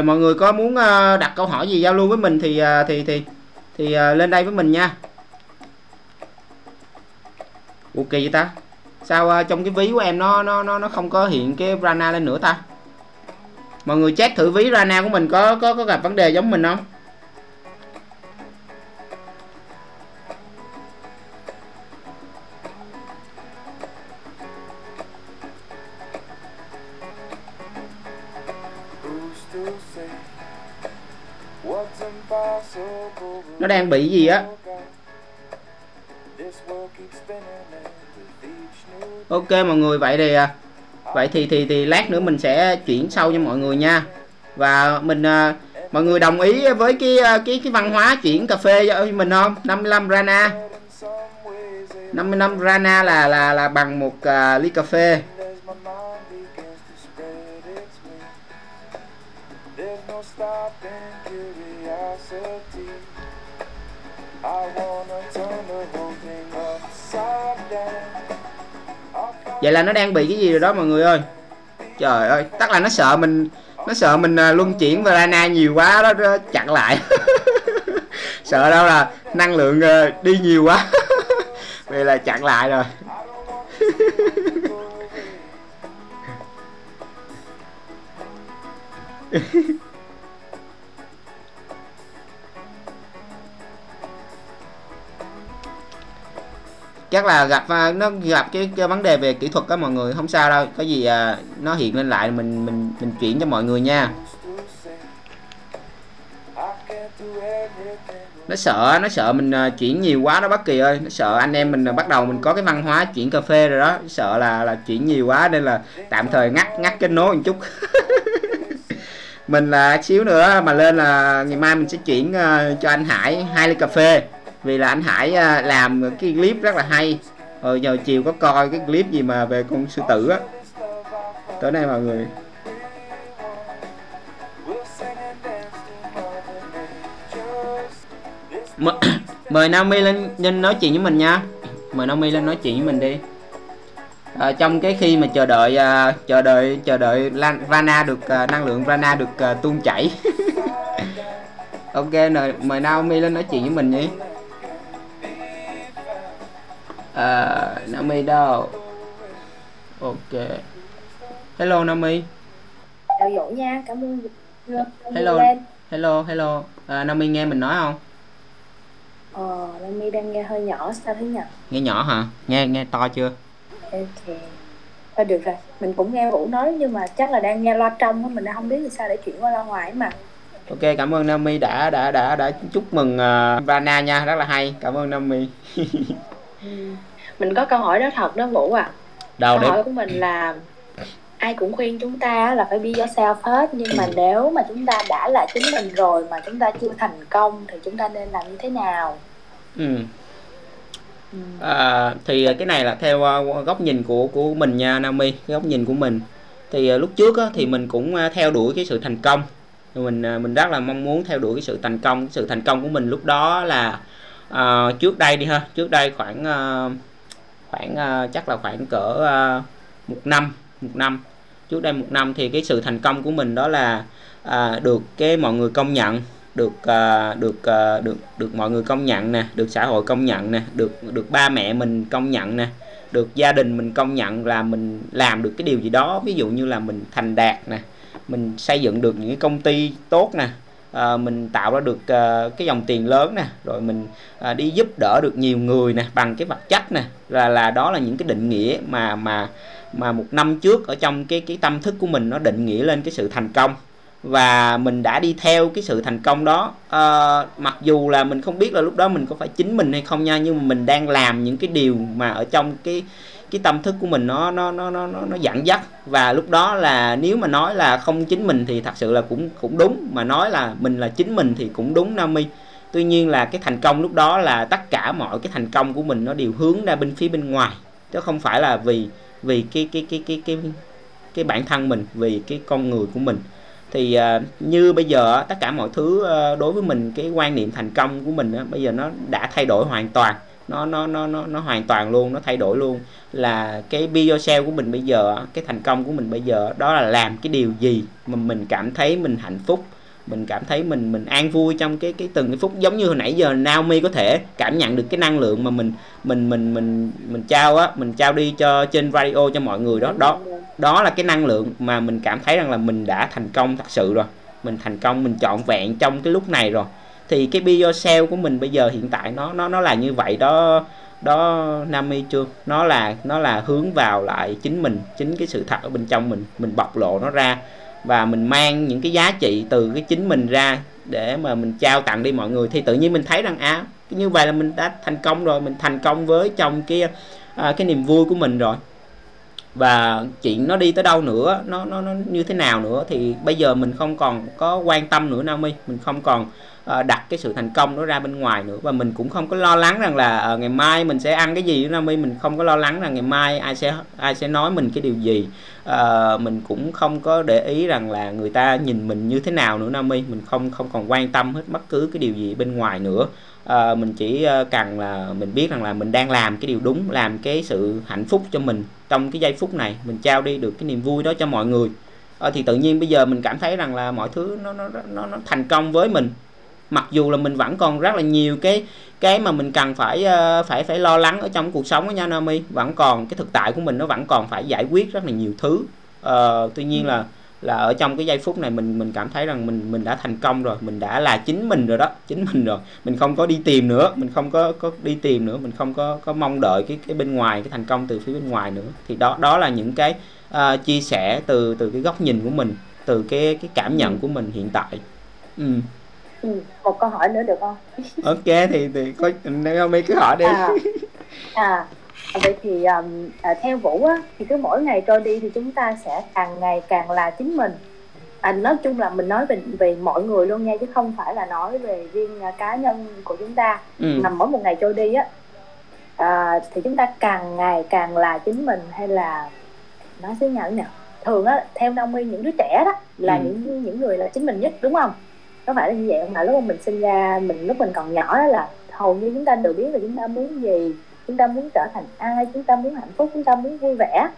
Rồi, mọi người có muốn à, đặt câu hỏi gì giao lưu với mình thì à, thì thì thì à, lên đây với mình nha. Ủa, kỳ vậy ta? Sao trong cái ví của em nó nó nó nó không có hiện cái rana lên nữa ta? Mọi người check thử ví rana của mình có có có gặp vấn đề giống mình không? Nó đang bị gì á ok mọi người vậy thì à, vậy thì thì thì lát nữa mình sẽ chuyển sâu cho mọi người nha và mình à, mọi người đồng ý với cái à, cái cái văn hóa chuyển cà phê cho mình không 55 rana 55 rana là là là bằng một uh, ly cà phê. There's no stopping curiosity vậy là nó đang bị cái gì rồi đó mọi người ơi? Trời ơi chắc là nó sợ mình nó sợ mình à, luân chuyển Varana nhiều quá đó, đó chặn lại. Sợ đâu là năng lượng à, đi nhiều quá. Vậy là chặn lại rồi. chắc là gặp à, nó gặp cái, cái vấn đề về kỹ thuật đó mọi người không sao đâu. Có gì à, nó hiện lên lại mình mình mình chuyển cho mọi người nha. Nó sợ nó sợ mình à, chuyển nhiều quá đó bất kỳ ơi. Nó sợ anh em mình à, bắt đầu mình có cái văn hóa chuyển cà phê rồi đó. Sợ là là chuyển nhiều quá nên là tạm thời ngắt ngắt kết nối một chút. Mình là xíu nữa mà lên là ngày mai mình sẽ chuyển uh, cho anh Hải hai ly cà phê vì là anh Hải à, làm cái clip rất là hay. Rồi giờ chiều có coi cái clip gì mà về con sư tử á. Tới đây mọi người. M- mời Naomi lên lên nói chuyện với mình nha. Mời Naomi lên nói chuyện với mình đi. À, trong cái khi mà chờ đợi uh, chờ đợi chờ đợi Lan, Rana được uh, năng lượng Rana được uh, tuôn chảy. Ok rồi mời Naomi lên nói chuyện với mình nhé à, Naomi đâu? Ok. Hello Naomi chào dỗ nha cảm ơn Hello. hello hello. À, Naomi nghe mình nói không? Ờ Lammy đang nghe hơi nhỏ sao thế nhỉ? Nghe nhỏ hả? Nghe nghe to chưa? Ok. Thôi được rồi mình cũng nghe Vũ nói nhưng mà chắc là đang nghe loa trong á mình đang không biết làm sao để chuyển qua loa ngoài mà. Ok cảm ơn Naomi đã đã đã đã chúc mừng uh, Vana nha rất là hay. Cảm ơn Naomi ừ. Mình có câu hỏi đó thật đó Vũ à. Đâu câu hỏi để của mình là ai cũng khuyên chúng ta là phải be yourself hết nhưng mà nếu mà chúng ta đã là chính mình rồi mà chúng ta chưa thành công thì chúng ta nên làm như thế nào? Ừ. ừ. à, thì cái này là theo uh, góc nhìn của của mình nha Naomi cái góc nhìn của mình. Thì uh, lúc trước á, thì mình cũng uh, theo đuổi cái sự thành công. Mình mình rất là mong muốn theo đuổi cái sự thành công cái sự thành công của mình lúc đó là uh, trước đây đi ha trước đây khoảng uh, khoảng uh, chắc là khoảng cỡ uh, một năm một năm. Trước đây một năm thì cái sự thành công của mình đó là uh, được cái mọi người công nhận được uh, được uh, được được mọi người công nhận nè được xã hội công nhận nè được được ba mẹ mình công nhận nè được gia đình mình công nhận là mình làm được cái điều gì đó. Ví dụ như là mình thành đạt nè mình xây dựng được những cái công ty tốt nè à, mình tạo ra được à, cái dòng tiền lớn nè rồi mình à, đi giúp đỡ được nhiều người nè bằng cái vật chất nè. Là là đó là những cái định nghĩa mà mà mà một năm trước ở trong cái cái tâm thức của mình nó định nghĩa lên cái sự thành công. Và mình đã đi theo cái sự thành công đó. À, mặc dù là mình không biết là lúc đó mình có phải chính mình hay không nha nhưng mà mình đang làm những cái điều mà ở trong cái cái tâm thức của mình nó nó nó nó nó, nó dặn dắt. Và lúc đó là nếu mà nói là không chính mình thì thật sự là cũng cũng đúng. Mà nói là mình là chính mình thì cũng đúng Nami. Tuy nhiên là cái thành công lúc đó là tất cả mọi cái thành công của mình nó đều hướng ra bên phía bên ngoài. Chứ không phải là vì vì cái cái cái cái cái cái bản thân mình vì cái con người của mình. Thì uh, như bây giờ tất cả mọi thứ uh, đối với mình cái quan niệm thành công của mình uh, bây giờ nó đã thay đổi hoàn toàn nó nó nó nó nó hoàn toàn luôn nó thay đổi luôn. Là cái be yourself của mình bây giờ cái thành công của mình bây giờ đó là làm cái điều gì mà mình cảm thấy mình hạnh phúc. Mình cảm thấy mình mình an vui trong cái cái từng cái phút. Giống như hồi nãy giờ Naomi có thể cảm nhận được cái năng lượng mà mình mình mình mình mình trao á mình trao đi cho trên radio cho mọi người đó. Đó đó là cái năng lượng mà mình cảm thấy rằng là mình đã thành công thật sự rồi. Mình thành công mình trọn vẹn trong cái lúc này rồi thì cái bio yourself của mình bây giờ hiện tại nó nó nó là như vậy đó đó Nami chưa? Nó là nó là hướng vào lại chính mình chính cái sự thật ở bên trong mình. Mình bộc lộ nó ra và mình mang những cái giá trị từ cái chính mình ra để mà mình trao tặng đi mọi người. Thì tự nhiên mình thấy rằng à như vậy là mình đã thành công rồi mình thành công với trong cái à, cái niềm vui của mình rồi. Và chuyện nó đi tới đâu nữa nó nó nó như thế nào nữa thì bây giờ mình không còn có quan tâm nữa Naomi mình không còn Ờ, đặt cái sự thành công đó ra bên ngoài nữa. Và mình cũng không có lo lắng rằng là uh, ngày mai mình sẽ ăn cái gì nữa Naomi mình không có lo lắng rằng ngày mai ai sẽ ai sẽ nói mình cái điều gì. Uh, mình cũng không có để ý rằng là người ta nhìn mình như thế nào nữa Naomi mình không không còn quan tâm hết bất cứ cái điều gì bên ngoài nữa. À, mình chỉ cần là mình biết rằng là mình đang làm cái điều đúng làm cái sự hạnh phúc cho mình trong cái giây phút này. Mình trao đi được cái niềm vui đó cho mọi người. À, thì tự nhiên bây giờ mình cảm thấy rằng là mọi thứ nó nó nó nó thành công với mình mặc dù là mình vẫn còn rất là nhiều cái cái mà mình cần phải ờ, phải phải lo lắng ở trong cuộc sống đó nha Naomi. Vẫn còn cái thực tại của mình nó vẫn còn phải giải quyết rất là nhiều thứ. Uh, tuy nhiên là là ở trong cái giây phút này mình mình cảm thấy rằng mình mình đã thành công rồi mình đã là chính mình rồi đó chính mình rồi. Mình không có đi tìm nữa mình không có có đi tìm nữa mình không có có mong đợi cái cái bên ngoài cái thành công từ phía bên ngoài nữa. Thì đó đó là những cái uh, chia sẻ từ từ cái góc nhìn của mình từ cái cái cảm nhận của mình hiện tại. Ừ. Ừ, một câu hỏi nữa được không? ok thì thì có mấy cứ hỏi đi. À, à vậy thì um, à, theo vũ á thì cứ mỗi ngày trôi đi thì chúng ta sẽ càng ngày càng là chính mình à, nói chung là mình nói về về mọi người luôn nha chứ không phải là nói về riêng à, cá nhân của chúng ta ừ. mà mỗi một ngày trôi đi á à, thì chúng ta càng ngày càng là chính mình hay là nói xíu nhẫn nè thường á theo Naomi những đứa trẻ đó là Ừ. những những người là chính mình nhất đúng không có phải là như vậy không? Mà lúc mà mình sinh ra mình lúc mình còn nhỏ đó là hầu như chúng ta đều biết là chúng ta muốn gì. Chúng ta muốn trở thành ai chúng ta muốn hạnh phúc chúng ta muốn vui vẻ.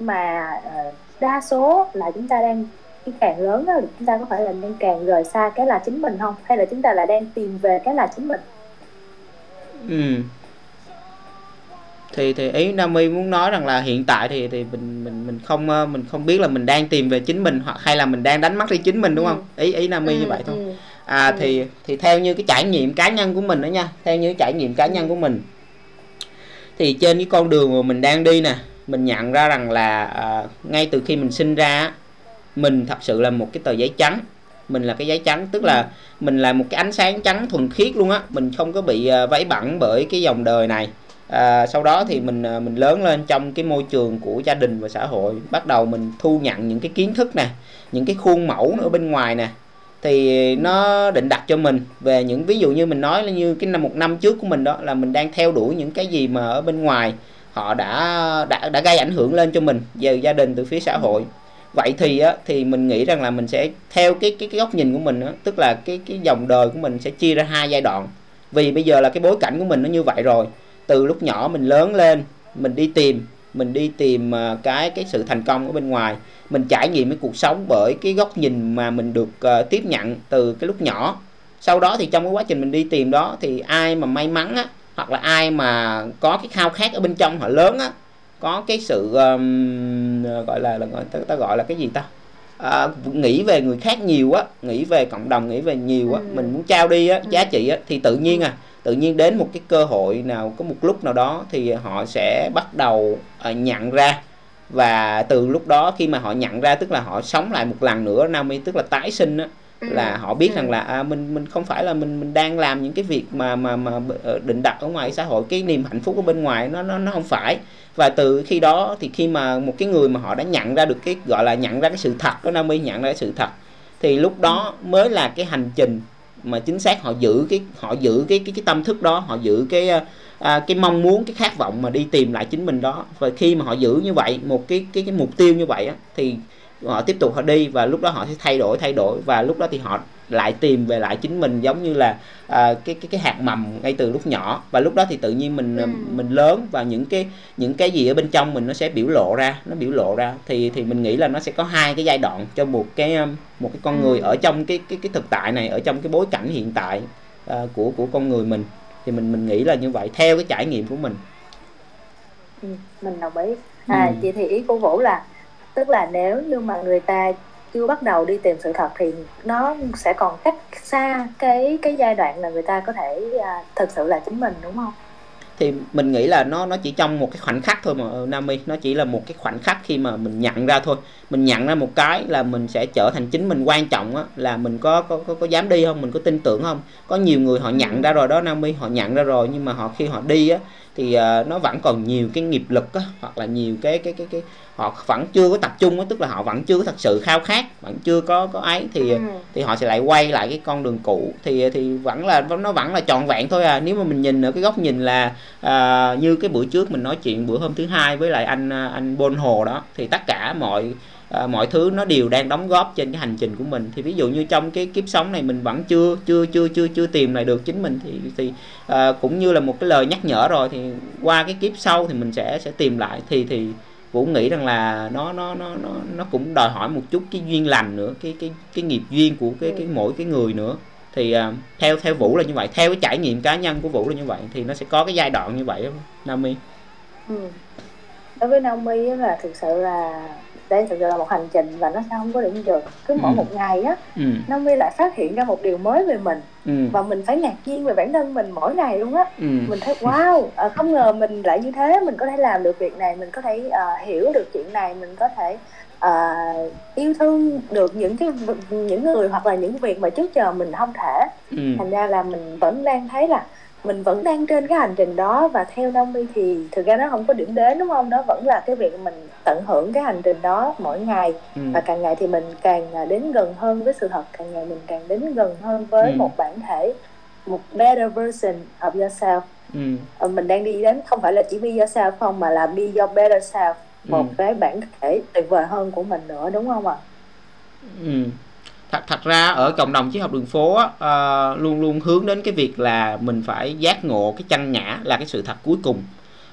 Mà ờ, đa số là chúng ta đang khi càng lớn đó, thì chúng ta có phải là đang càng rời xa cái là chính mình không? Hay là chúng ta là đang tìm về cái là chính mình? Ừ. Thì thì ý Nami muốn nói rằng là hiện tại thì thì mình mình mình không ờ, mình không biết là mình đang tìm về chính mình hoặc hay là mình đang đánh mất đi chính mình đúng không? Ý ý Nami như Ừ, vậy thôi. ừ. À Ừ. thì thì theo như cái trải nghiệm cá nhân của mình đó nha, theo như trải nghiệm cá nhân của mình thì trên cái con đường mà mình đang đi nè, mình nhận ra rằng là à, ngay từ khi mình sinh ra mình thật sự là một cái tờ giấy trắng mình là cái giấy trắng tức là mình là một cái ánh sáng trắng thuần khiết luôn á mình không có bị à, váy bẩn bởi cái dòng đời này à, sau đó thì mình à, mình lớn lên trong cái môi trường của gia đình và xã hội. Bắt đầu mình thu nhận những cái kiến thức nè những cái khuôn mẫu ở bên ngoài nè. Thì nó định đặt cho mình về những ví dụ như mình nói là như cái năm một năm trước của mình đó là mình đang theo đuổi những cái gì mà ở bên ngoài họ đã đã đã gây ảnh hưởng lên cho mình về gia đình từ phía xã hội. Vậy thì á thì mình nghĩ rằng là mình sẽ theo cái cái cái góc nhìn của mình á tức là cái cái dòng đời của mình sẽ chia ra hai giai đoạn. Vì bây giờ là cái bối cảnh của mình nó như vậy rồi từ lúc nhỏ mình lớn lên mình đi tìm mình đi tìm à, cái cái sự thành công ở bên ngoài mình trải nghiệm cái cuộc sống bởi cái góc nhìn mà mình được à, tiếp nhận từ cái lúc nhỏ sau đó thì trong cái quá trình mình đi tìm đó thì ai mà may mắn á hoặc là ai mà có cái khao khát ở bên trong họ lớn á có cái sự um, gọi là là ta, ta gọi là cái gì ta à, nghĩ về người khác nhiều á nghĩ về cộng đồng nghĩ về nhiều á Ừ. mình muốn trao đi á Ừ. giá trị á thì tự nhiên à tự nhiên đến một cái cơ hội nào có một lúc nào đó thì họ sẽ bắt đầu à, nhận ra. Và từ lúc đó khi mà họ nhận ra tức là họ sống lại một lần nữa Naomi tức là tái sinh á là họ biết Ừ. rằng là à, mình mình không phải là mình mình đang làm những cái việc mà mà mà ờ, định đặt ở ngoài xã hội. Cái niềm hạnh phúc ở bên ngoài nó nó nó không phải. Và từ khi đó thì khi mà một cái người mà họ đã nhận ra được cái gọi là nhận ra cái sự thật đó Naomi nhận ra cái sự thật thì lúc đó mới là cái hành trình mà chính xác họ giữ cái họ giữ cái cái cái tâm thức đó họ giữ cái à, à, cái mong muốn cái khát vọng mà đi tìm lại chính mình đó. Và khi mà họ giữ như vậy một cái cái cái mục tiêu như vậy á, thì họ tiếp tục họ đi và lúc đó họ sẽ thay đổi thay đổi. Và lúc đó thì họ lại tìm về lại chính mình giống như là à, cái cái cái hạt mầm ngay từ lúc nhỏ và lúc đó thì tự nhiên mình Ừ. mình lớn và những cái những cái gì ở bên trong mình nó sẽ biểu lộ ra nó biểu lộ ra thì thì mình nghĩ là nó sẽ có hai cái giai đoạn cho một cái um, một cái con Ừ. người ở trong cái cái cái thực tại này ở trong cái bối cảnh hiện tại à, của của con người mình thì mình mình nghĩ là như vậy theo cái trải nghiệm của mình Ừ, mình đồng ý à Ừ. chị thì ý của vũ là tức là nếu như mà người ta chưa bắt đầu đi tìm sự thật thì nó sẽ còn cách xa cái cái giai đoạn là người ta có thể à, thực sự là chính mình đúng không? Thì mình nghĩ là nó nó chỉ trong một cái khoảnh khắc thôi mà ờ, Nami nó chỉ là một cái khoảnh khắc khi mà mình nhận ra thôi. Mình nhận ra một cái là mình sẽ trở thành chính mình quan trọng á là mình có có có, có dám đi không? Mình có tin tưởng không? Có nhiều người họ nhận ra rồi đó Nami họ nhận ra rồi nhưng mà họ khi họ đi á thì ờ, nó vẫn còn nhiều cái nghiệp lực á hoặc là nhiều cái cái cái cái họ vẫn chưa có tập trung á tức là họ vẫn chưa có thật sự khao khát vẫn chưa có có ấy thì Ừ. thì họ sẽ lại quay lại cái con đường cũ thì thì vẫn là nó vẫn là trọn vẹn thôi à nếu mà mình nhìn ở cái góc nhìn là à, như cái bữa trước mình nói chuyện bữa hôm thứ hai với lại anh à, anh Bôn Hồ đó thì tất cả mọi à, mọi thứ nó đều đang đóng góp trên cái hành trình của mình. Thì ví dụ như trong cái kiếp sống này mình vẫn chưa chưa chưa chưa chưa tìm lại được chính mình thì thì à, cũng như là một cái lời nhắc nhở rồi thì qua cái kiếp sau thì mình sẽ sẽ tìm lại. Thì thì Vũ nghĩ rằng là nó nó nó nó nó cũng đòi hỏi một chút cái duyên lành nữa cái cái cái nghiệp duyên của cái cái mỗi cái người nữa. Thì à, theo theo Vũ là như vậy theo cái trải nghiệm cá nhân của Vũ là như vậy thì nó sẽ có cái giai đoạn như vậy đó, Nami Ừ. đối với Naomi á là thực sự là đây thực sự là một hành trình và nó sẽ không có điểm dừng cứ mỗi Ừ. một ngày á ừ. Naomi lại phát hiện ra một điều mới về mình. Ừ. Và mình phải ngạc nhiên về bản thân mình mỗi ngày luôn á. Ừ. Mình thấy wow à, không ngờ mình lại như thế. Mình có thể làm được việc này mình có thể à, hiểu được chuyện này. Mình có thể à, yêu thương được những cái những người hoặc là những việc mà trước giờ mình không thể. Ừ. Thành ra là mình vẫn đang thấy là mình vẫn đang trên cái hành trình đó và theo Naomi thì thực ra nó không có điểm đến đúng không nó vẫn là cái việc mình tận hưởng cái hành trình đó mỗi ngày ừ. và càng ngày thì mình càng à, đến gần hơn với sự thật càng ngày mình càng đến gần hơn với Ừ. một bản thể một better version of yourself Ừ. Ờ, mình đang đi đến không phải là chỉ be yourself không mà là be your better self một Ừ. cái bản thể tuyệt vời hơn của mình nữa đúng không ạ Ừ. Thật thật ra ở cộng đồng triết học đường phố á, ờ, luôn luôn hướng đến cái việc là mình phải giác ngộ cái chân nhã là cái sự thật cuối cùng.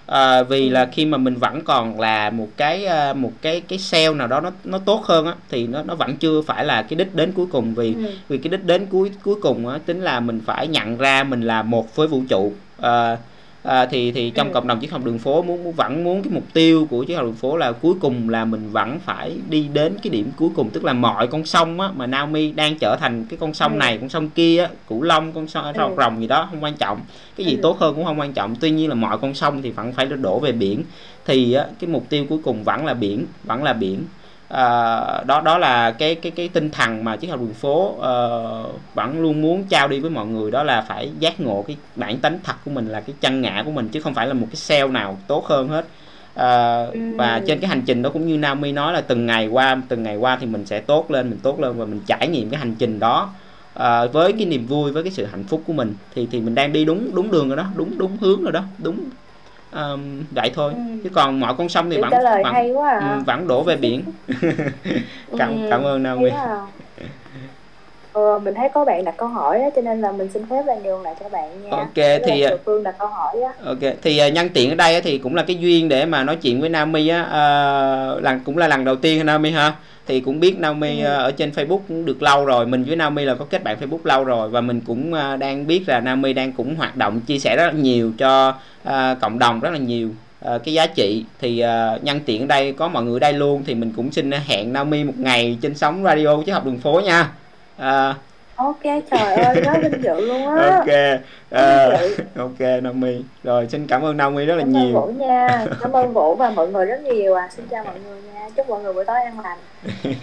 Ờ, vì là khi mà mình vẫn còn là một cái ờ, một cái cái cell nào đó nó nó tốt hơn á thì nó nó vẫn chưa phải là cái đích đến cuối cùng vì Ừ. vì cái đích đến cuối cuối cùng á tính là mình phải nhận ra mình là một với vũ trụ Ờ, ờ, thì thì trong Ừ. cộng đồng triết học đường phố muốn, muốn vẫn muốn cái mục tiêu của triết học đường phố là cuối cùng là mình vẫn phải đi đến cái điểm cuối cùng tức là mọi con sông á mà Naomi đang trở thành cái con sông Ừ. này con sông kia á, cửu long con sông Ừ. rồng gì đó không quan trọng cái gì tốt hơn cũng không quan trọng tuy nhiên là mọi con sông thì vẫn phải đổ về biển thì á, cái mục tiêu cuối cùng vẫn là biển vẫn là biển Ờ, đó đó là cái cái cái tinh thần mà triết học đường phố ờ, vẫn luôn muốn trao đi với mọi người. Đó là phải giác ngộ cái bản tánh thật của mình là cái chân ngã của mình chứ không phải là một cái cell nào tốt hơn hết. Ừ. và trên cái hành trình đó cũng như Naomi nói là từng ngày qua từng ngày qua thì mình sẽ tốt lên mình tốt lên và mình trải nghiệm cái hành trình đó Ờ, với cái niềm vui với cái sự hạnh phúc của mình. Thì thì mình đang đi đúng đúng đường rồi đó đúng đúng hướng rồi đó đúng Ờm, vậy thôi Ừ. chứ còn mọi con sông thì vẫn vẫn, hay quá à. ừ, vẫn đổ về biển cảm Ừ, cảm ơn hay quá à. Ờ, mình thấy có bạn đặt câu hỏi á, cho nên là mình xin phép là nhường lại cho bạn nha. Ok, Đó là thì, Kiều Phương đặt câu hỏi á. Ok, thì à, nhân tiện ở đây thì cũng là cái duyên để mà nói chuyện với Naomi á, à, lần cũng là lần đầu tiên Naomi ha. Thì cũng biết Naomi Ừ. à, ở trên Facebook cũng được lâu rồi, mình với Naomi là có kết bạn Facebook lâu rồi và mình cũng à, đang biết là Naomi đang cũng hoạt động chia sẻ rất là nhiều cho à, cộng đồng rất là nhiều à, cái giá trị thì à, nhân tiện ở đây có mọi người ở đây luôn thì mình cũng xin hẹn Naomi một ngày trên sóng radio chứ học đường phố nha. À, Ok, trời ơi, quá vinh dự luôn á. ok, à, ok Naomi. Rồi xin cảm ơn Naomi rất là Cảm ơn nhiều. Vũ nha. Cảm ơn Vũ và mọi người rất nhiều à. Xin chào mọi người nha. Chúc mọi người buổi tối an lành.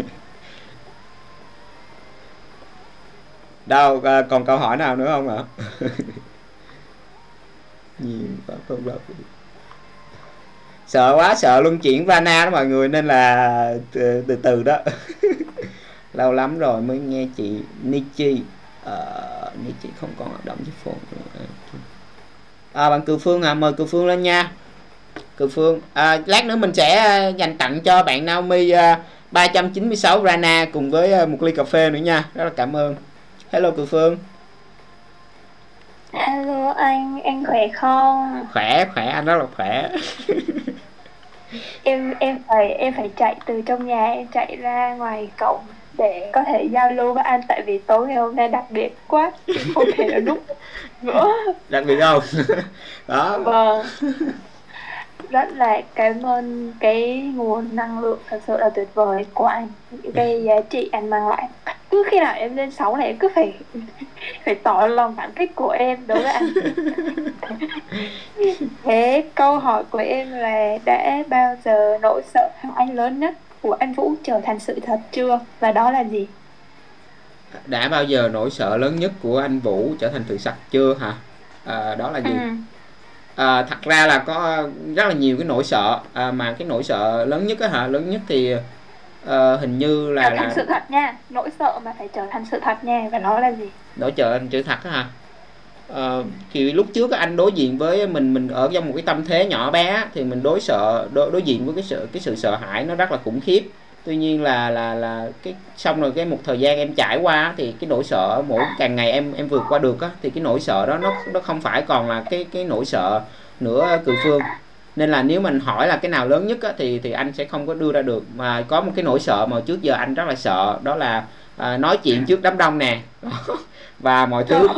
đâu à, còn câu hỏi nào nữa không ạ nhiều quá không đâu sợ quá sợ luân chuyển Vana đó mọi người nên là từ từ, từ đó lâu lắm rồi mới nghe chị Nichi. Uh, Nichi không còn hoạt động với phone à, bạn Cừu Phương à mời Cừu Phương lên nha. Cừu Phương à, lát nữa mình sẽ à, dành tặng cho bạn Naomi à, 396 Rana cùng với à, một ly cà phê nữa nha. Rất là cảm ơn. Hello Cừu Phương. Alo anh, anh khỏe không? khỏe khỏe anh rất là khỏe. Em em phải em phải chạy từ trong nhà em chạy ra ngoài cổng để có thể giao lưu với anh tại vì tối ngày hôm nay đặc biệt quá không thể nào núp nữa. đặc biệt không đó Vâng. Rất là cảm ơn cái nguồn năng lượng thật sự là tuyệt vời của anh, những cái giá trị anh mang lại. Cứ khi nào em lên sóng này em cứ phải phải tỏ lòng cảm kích của em đối với anh. Thế câu hỏi của em là đã bao giờ nỗi sợ hãi lớn nhất của anh Vũ trở thành sự thật chưa? Và đó là gì? đã bao giờ nỗi sợ lớn nhất của anh Vũ trở thành sự sạch chưa hả à, đó là gì Ừ. à, thật ra là có rất là nhiều cái nỗi sợ à, mà cái nỗi sợ lớn nhất á hả lớn nhất thì ờ, hình như là Trở thành là sự thật nha, nỗi sợ mà phải trở thành sự thật nha và nó là gì? nỗi sợ anh chữ thật á hả Ờ, thì lúc trước anh đối diện với mình mình ở trong một cái tâm thế nhỏ bé thì mình đối sợ đối, đối diện với cái sự cái sự sợ hãi nó rất là khủng khiếp. Tuy nhiên là là là cái xong rồi cái một thời gian em trải qua thì cái nỗi sợ mỗi càng ngày em em vượt qua được á thì cái nỗi sợ đó nó nó không phải còn là cái cái nỗi sợ nữa cự phương. Nên là nếu mình hỏi là cái nào lớn nhất á, thì thì anh sẽ không có đưa ra được. Mà có một cái nỗi sợ mà trước giờ anh rất là sợ đó là à, nói chuyện trước đám đông nè. và mọi thứ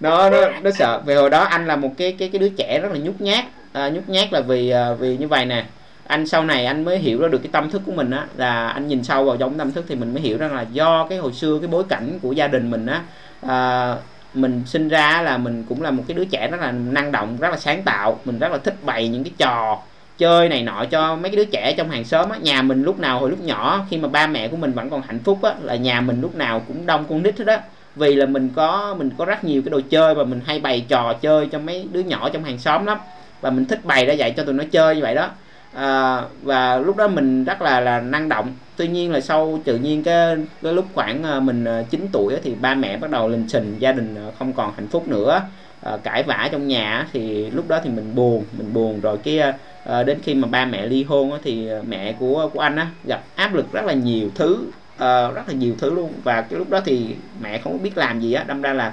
nó nó nó sợ. Vì hồi đó anh là một cái cái cái đứa trẻ rất là nhút nhát. À, nhút nhát là vì à, vì như vậy nè anh sau này anh mới hiểu ra được cái tâm thức của mình á là anh nhìn sâu vào trong tâm thức thì mình mới hiểu rằng là do cái hồi xưa cái bối cảnh của gia đình mình á à, mình sinh ra là mình cũng là một cái đứa trẻ rất là năng động rất là sáng tạo. Mình rất là thích bày những cái trò chơi này nọ cho mấy cái đứa trẻ trong hàng xóm á. Nhà mình lúc nào hồi lúc nhỏ khi mà ba mẹ của mình vẫn còn hạnh phúc á là nhà mình lúc nào cũng đông con nít hết á vì là mình có mình có rất nhiều cái đồ chơi và mình hay bày trò chơi cho mấy đứa nhỏ trong hàng xóm lắm. Và mình thích bày ra dạy cho tụi nó chơi như vậy đó. À, và lúc đó mình rất là là năng động. Tuy nhiên là sau tự nhiên cái, cái lúc khoảng à, mình à, 9 tuổi thì ba mẹ bắt đầu lình xình gia đình à, không còn hạnh phúc nữa. À, cãi vã trong nhà thì lúc đó thì mình buồn mình buồn. Rồi cái à, đến khi mà ba mẹ ly hôn thì mẹ của của anh á gặp áp lực rất là nhiều thứ uh, rất là nhiều thứ luôn. Và cái lúc đó thì mẹ không biết làm gì á. Đâm ra là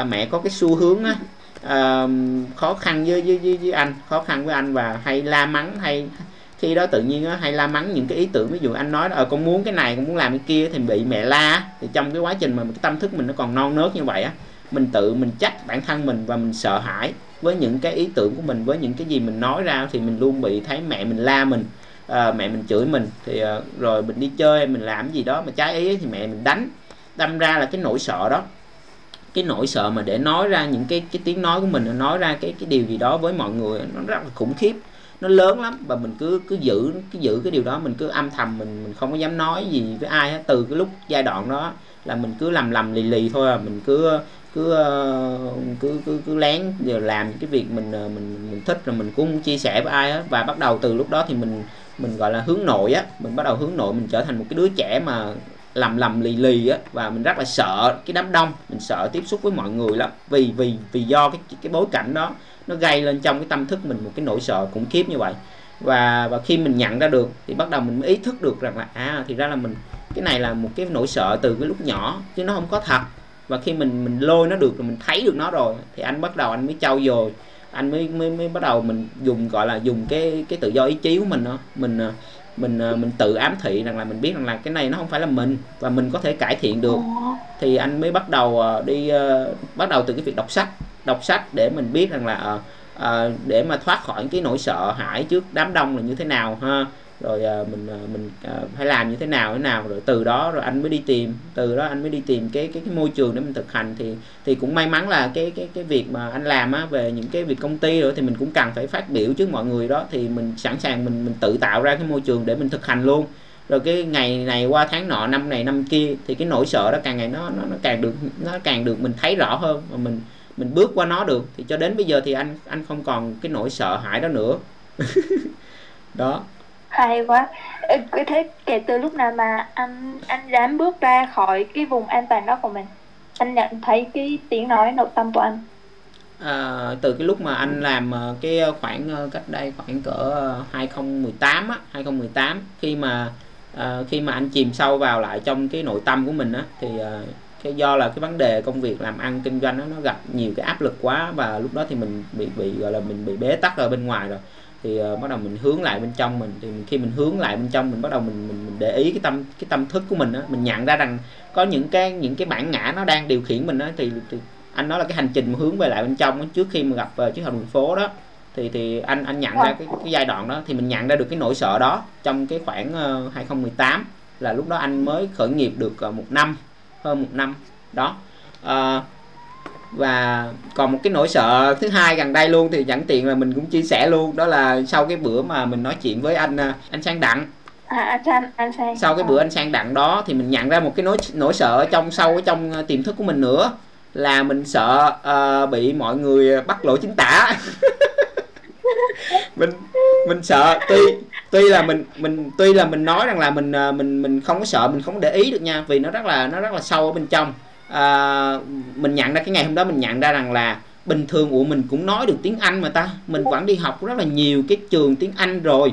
uh, mẹ có cái xu hướng á uh, khó khăn với, với với với anh khó khăn với anh và hay la mắng hay khi đó tự nhiên hay la mắng những cái ý tưởng. Ví dụ anh nói ờ con muốn cái này con muốn làm cái kia thì bị mẹ la thì trong cái quá trình mà cái tâm thức mình nó còn non nớt như vậy á mình tự mình trách bản thân mình và mình sợ hãi với những cái ý tưởng của mình với những cái gì mình nói ra thì mình luôn bị thấy mẹ mình la mình à, mẹ mình chửi mình. Thì à, rồi mình đi chơi mình làm gì đó mà trái ý thì mẹ mình đánh đâm ra là cái nỗi sợ đó. Cái nỗi sợ mà để nói ra những cái cái tiếng nói của mình nói ra cái cái điều gì đó với mọi người nó rất là khủng khiếp nó lớn lắm. Và mình cứ cứ giữ cứ giữ cái điều đó mình cứ âm thầm mình mình không có dám nói gì với ai hết. Từ cái lúc giai đoạn đó là mình cứ lầm lầm lì lì thôi à. Mình cứ cứ ờ, cứ cứ, cứ lén giờ làm cái việc mình ờ, mình mình thích rồi mình cũng không chia sẻ với ai hết. Và bắt đầu từ lúc đó thì mình mình gọi là hướng nội á, mình bắt đầu hướng nội, mình trở thành một cái đứa trẻ mà lầm lầm lì lì á, và mình rất là sợ cái đám đông, mình sợ tiếp xúc với mọi người lắm. Vì vì vì do cái cái bối cảnh đó, nó gây lên trong cái tâm thức mình một cái nỗi sợ khủng khiếp như vậy. Và và khi mình nhận ra được, thì bắt đầu mình mới ý thức được rằng là à thì ra là mình, cái này là một cái nỗi sợ từ cái lúc nhỏ, chứ nó không có thật. Và khi mình mình lôi nó được rồi, mình thấy được nó rồi, thì anh bắt đầu anh mới trau dồi anh mới mới mới bắt đầu mình dùng gọi là dùng cái cái tự do ý chí của mình đó. Mình mình ờ, mình tự ám thị rằng là mình biết rằng là cái này nó không phải là mình và mình có thể cải thiện được. Thì anh mới bắt đầu ờ, đi bắt đầu từ cái việc đọc sách đọc sách để mình biết rằng là để mà thoát khỏi cái nỗi sợ hãi trước đám đông là như thế nào ha rồi à, mình à, mình à, phải làm như thế nào thế nào rồi từ đó rồi anh mới đi tìm. Từ đó anh mới đi tìm cái cái, cái môi trường để mình thực hành. Thì thì cũng may mắn là cái cái cái việc mà anh làm á về những cái việc công ty rồi thì mình cũng cần phải phát biểu trước mọi người đó. Thì mình sẵn sàng mình mình tự tạo ra cái môi trường để mình thực hành luôn. Rồi cái ngày này qua tháng nọ năm này năm kia thì cái nỗi sợ đó càng ngày nó nó, nó càng được nó càng được mình thấy rõ hơn và mình mình bước qua nó được. Thì cho đến bây giờ thì anh anh không còn cái nỗi sợ hãi đó nữa. Đó hay quá. Thế kể từ lúc nào mà anh anh dám bước ra khỏi cái vùng an toàn đó của mình. Anh nhận thấy cái tiếng nói nội tâm của anh. À, từ cái lúc mà anh làm ờ, cái ờ, khoảng ờ, cách đây khoảng cỡ 2018 á 2018 khi mà à, khi mà anh chìm sâu vào lại trong cái nội tâm của mình á thì à, cái do là cái vấn đề công việc làm ăn kinh doanh đó, nó gặp nhiều cái áp lực quá và lúc đó thì mình bị bị gọi là mình bị bế tắc ở bên ngoài rồi thì uh, bắt đầu mình hướng lại bên trong mình. Thì khi mình hướng lại bên trong mình bắt đầu mình mình, mình để ý cái tâm cái tâm thức của mình á mình nhận ra rằng có những cái những cái bản ngã nó đang điều khiển mình á thì, thì anh nói là cái hành trình mà hướng về lại bên trong trước khi mà gặp uh, chiếc hồng đường phố đó thì thì anh anh nhận ra cái cái giai đoạn đó thì mình nhận ra được cái nỗi sợ đó trong cái khoảng ờ, uh, 2018 là lúc đó anh mới khởi nghiệp được uh, một năm hơn một năm đó. Uh, và còn một cái nỗi sợ thứ hai gần đây luôn thì dẫn tiện là mình cũng chia sẻ luôn. Đó là sau cái bữa mà mình nói chuyện với anh à, anh sang đặng. À anh sang anh sang. Sau cái bữa anh sang đặng đó thì mình nhận ra một cái nỗi nỗi sợ trong sâu ở trong à, tiềm thức của mình nữa. Là mình sợ uh, bị mọi người bắt lỗi chính tả. Mình mình sợ. Tuy tuy là mình mình tuy là mình nói rằng là mình mình mình không có sợ mình không để ý được nha. Vì nó rất là nó rất là sâu ở bên trong à, mình nhận ra cái ngày hôm đó mình nhận ra rằng là bình thường của mình cũng nói được tiếng Anh mà ta. Mình vẫn đi học rất là nhiều cái trường tiếng Anh rồi.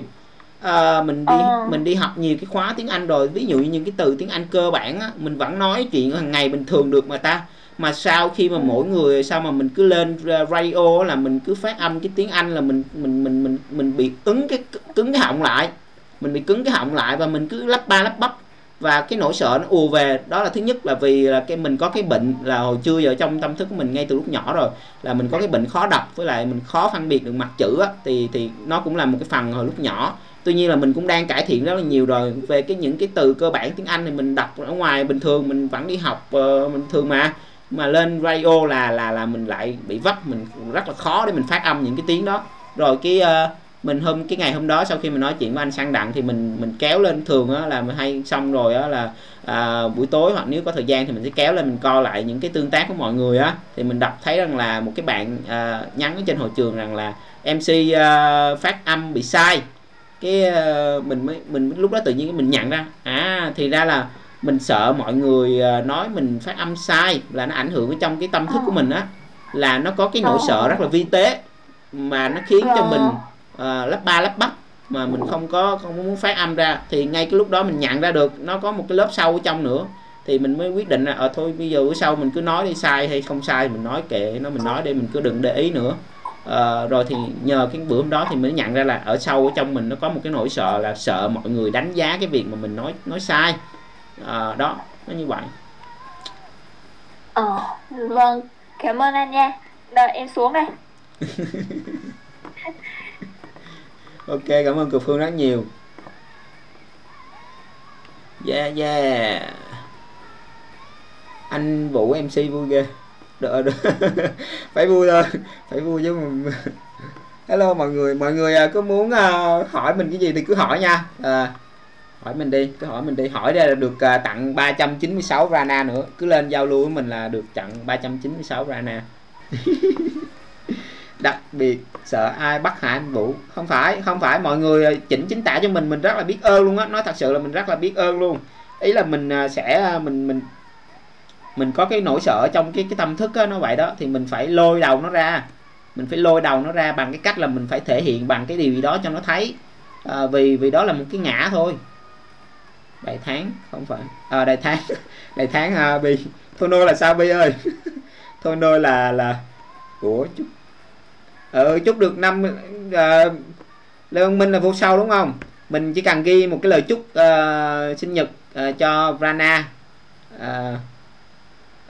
À, mình đi ờ. mình đi học nhiều cái khóa tiếng Anh rồi. Ví dụ như những cái từ tiếng Anh cơ bản á, mình vẫn nói chuyện hàng ngày bình thường được mà ta. Mà sau khi mà mỗi người sao mà mình cứ lên radio là mình cứ phát âm cái tiếng Anh là mình mình mình mình mình bị cứng cái cứng cái họng lại. Mình bị cứng cái họng lại và mình cứ lắp ba lắp bắp và cái nỗi sợ nó ùa về đó là thứ nhất là vì là cái mình có cái bệnh là hồi chưa giờ trong tâm thức của mình ngay từ lúc nhỏ rồi là mình có cái bệnh khó đọc với lại mình khó phân biệt được mặt chữ á, thì thì nó cũng là một cái phần hồi lúc nhỏ. Tuy nhiên là mình cũng đang cải thiện rất là nhiều rồi về cái những cái từ cơ bản tiếng Anh thì mình đọc ở ngoài bình thường mình vẫn đi học uh, bình thường mà. Mà lên radio là là là mình lại bị vấp mình rất là khó để mình phát âm những cái tiếng đó. Rồi cái uh, mình hôm cái ngày hôm đó sau khi mình nói chuyện với anh sang đặng thì mình mình kéo lên thường á là mình hay xong rồi á là à, buổi tối hoặc nếu có thời gian thì mình sẽ kéo lên mình coi lại những cái tương tác của mọi người á. Thì mình đọc thấy rằng là một cái bạn à, nhắn ở trên hội trường rằng là MC à, phát âm bị sai. Cái à, mình mới mình lúc đó tự nhiên mình nhận ra à thì ra là mình sợ mọi người à, nói mình phát âm sai là nó ảnh hưởng trong cái tâm thức của mình á là nó có cái nỗi sợ rất là vi tế mà nó khiến cho mình à, lắp ba lắp bắp. Mà mình không có không muốn phát âm ra. Thì ngay cái lúc đó mình nhận ra được. Nó có một cái lớp sâu ở trong nữa. Thì mình mới quyết định là ờ thôi bây giờ bữa sau mình cứ nói đi sai hay không sai mình nói kệ nó mình nói đi mình cứ đừng để ý nữa. Ờ, rồi thì nhờ cái bữa hôm đó thì mới nhận ra là ở sâu ở trong mình nó có một cái nỗi sợ là sợ mọi người đánh giá cái việc mà mình nói nói sai. Ờ, đó nó như vậy. Ờ, vâng, cảm ơn anh nha. Đợi em xuống đây. ok cảm ơn cực phương rất nhiều. Yeah yeah anh vũ mc vui ghê. Đỡ, đỡ. phải vui thôi. Phải vui chứ mà hello mọi người. Mọi người à, có muốn à, hỏi mình cái gì thì cứ hỏi nha. À, hỏi mình đi. Cứ hỏi mình đi. Hỏi ra là được à, tặng 396 rana nữa. Cứ lên giao lưu với mình là được tặng 396 rana. đặc biệt sợ ai bắt hại anh vũ. Không phải không phải mọi người à, chỉnh chính tả cho mình mình rất là biết ơn luôn á. Nói thật sự là mình rất là biết ơn luôn. Ý là mình à, sẽ à, mình mình mình có cái nỗi sợ trong cái cái tâm thức á, nó vậy đó. Thì mình phải lôi đầu nó ra. Mình phải lôi đầu nó ra bằng cái cách là mình phải thể hiện bằng cái điều gì đó cho nó thấy. À, vì vì đó là một cái ngã thôi. Đại tháng không phải. À, đại tháng đại tháng à, bi. Thôi nôi là sao bi ơi? Thôi nôi là là của chúc ừ, chúc được năm uh, lê văn minh là vô sau đúng không? Mình chỉ cần ghi một cái lời chúc uh, sinh nhật uh, cho Vrana uh,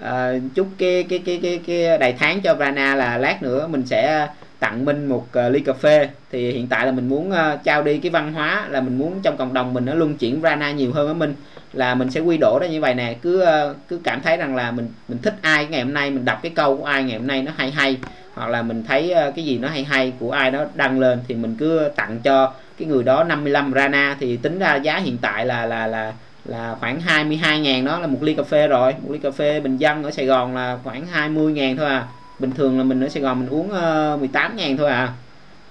uh, chúc cái cái cái cái cái đại tháng cho Vrana là lát nữa mình sẽ tặng Minh một uh, ly cà phê. Thì hiện tại là mình muốn uh, trao đi cái văn hóa là mình muốn trong cộng đồng mình nó luân chuyển Vrana nhiều hơn với Minh. Là mình sẽ quy đổ ra như vậy nè. Cứ uh, cứ cảm thấy rằng là mình mình thích ai ngày hôm nay mình đọc cái câu của ai ngày hôm nay nó hay hay hoặc là mình thấy ờ, cái gì nó hay hay của ai đó đăng lên thì mình cứ tặng cho cái người đó 55 Rana. Thì tính ra giá hiện tại là là là là khoảng 22 ngàn đó là một ly cà phê rồi. Một ly cà phê bình dân ở Sài Gòn là khoảng 20 ngàn thôi à. Bình thường là mình ở Sài Gòn mình uống ờ, uh, 18 ngàn thôi à.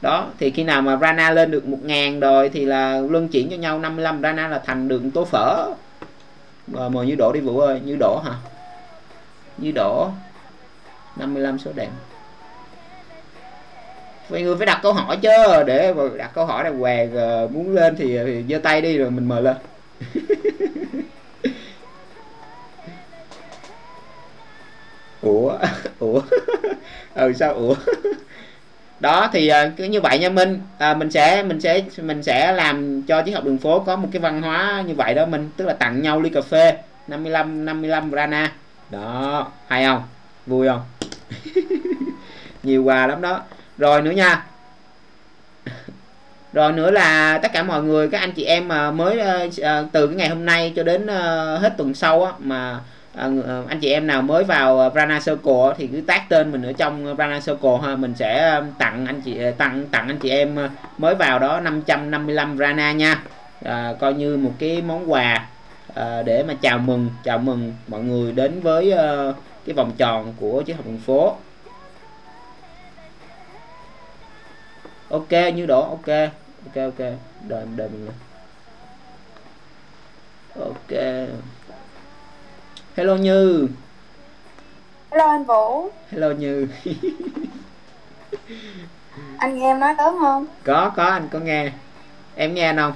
Đó thì khi nào mà Rana lên được 1 ngàn rồi thì là luân chuyển cho nhau 55 Rana là thành được tô phở. Ờ, rồi mời như đổ đi Vũ ơi như đổ hả? Như đổ 55 số đẹp mọi người phải đặt câu hỏi chứ để đặt câu hỏi này què ờ, muốn lên thì, giơ tay đi rồi mình mời lên. Ủa ủa ừ sao ủa? Đó thì ờ, cứ như vậy nha minh. À, mình sẽ mình sẽ mình sẽ làm cho chiếc học đường phố có một cái văn hóa như vậy đó mình tức là tặng nhau ly cà phê 55 55 rana. Đó hay không? Vui không? Nhiều quà lắm đó rồi nữa nha. Rồi nữa là tất cả mọi người các anh chị em mà mới ờ, ờ, từ cái ngày hôm nay cho đến ờ, hết tuần sau á mà anh chị em nào mới vào Prana Circle thì cứ tác tên mình ở trong Prana Circle ha. Mình sẽ tặng anh chị tặng tặng anh chị em mới vào đó 555 Brana nha. À, coi như một cái món quà à, để mà chào mừng chào mừng mọi người đến với uh, cái vòng tròn của chiếc học đường phố. Ok như độ ok. Ok ok. Đợi đợi mình lên ok. Hello như. Hello anh Vũ, hello như. Anh nghe em nói lớn không? có có anh có nghe. Em nghe anh không?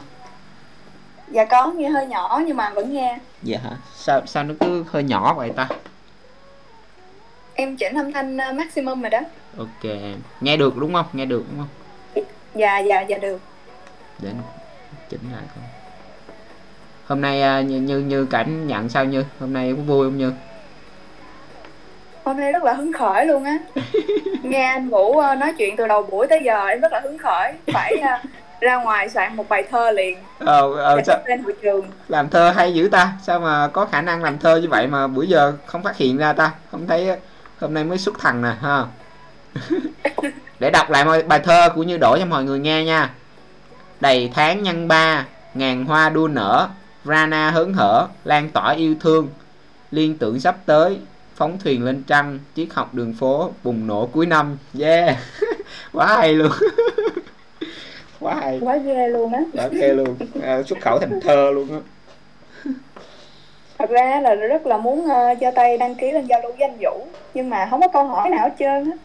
Dạ có, nghe hơi nhỏ nhưng mà vẫn nghe. Dạ hả? Sao sao nó cứ hơi nhỏ vậy ta? Em chỉnh âm thanh uh, maximum rồi đó. Ok em. Nghe được đúng không? Nghe được đúng không Dạ, dạ, dạ được. Để chỉnh lại coi. Hôm nay à, như như, như cảnh nhận sao như? Hôm nay có vui không như? Hôm nay rất là hứng khởi luôn á. Nghe anh Vũ uh, nói chuyện từ đầu buổi tới giờ em rất là hứng khởi. Phải uh, ra ngoài soạn một bài thơ liền. Ờ ờ để sao? lên hội trường. Làm thơ hay dữ ta? Sao mà có khả năng làm thơ như vậy mà bữa giờ không phát hiện ra ta? Không thấy hôm nay mới xuất thần nè ha để đọc lại bài thơ của như đổ cho mọi người nghe nha. Đầy tháng nhân ba ngàn hoa đua nở Rana hớn hở lan tỏa yêu thương. Liên tưởng sắp tới phóng thuyền lên trăng triết học đường phố bùng nổ cuối năm. Yeah. Quá hay luôn. Quá hay. Quá ghê luôn á. Quá ghê luôn. À, xuất khẩu thành thơ luôn á. Thật ra là rất là muốn uh, cho tay đăng ký lên giao lưu với anh Vũ nhưng mà không có câu hỏi nào hết trơn á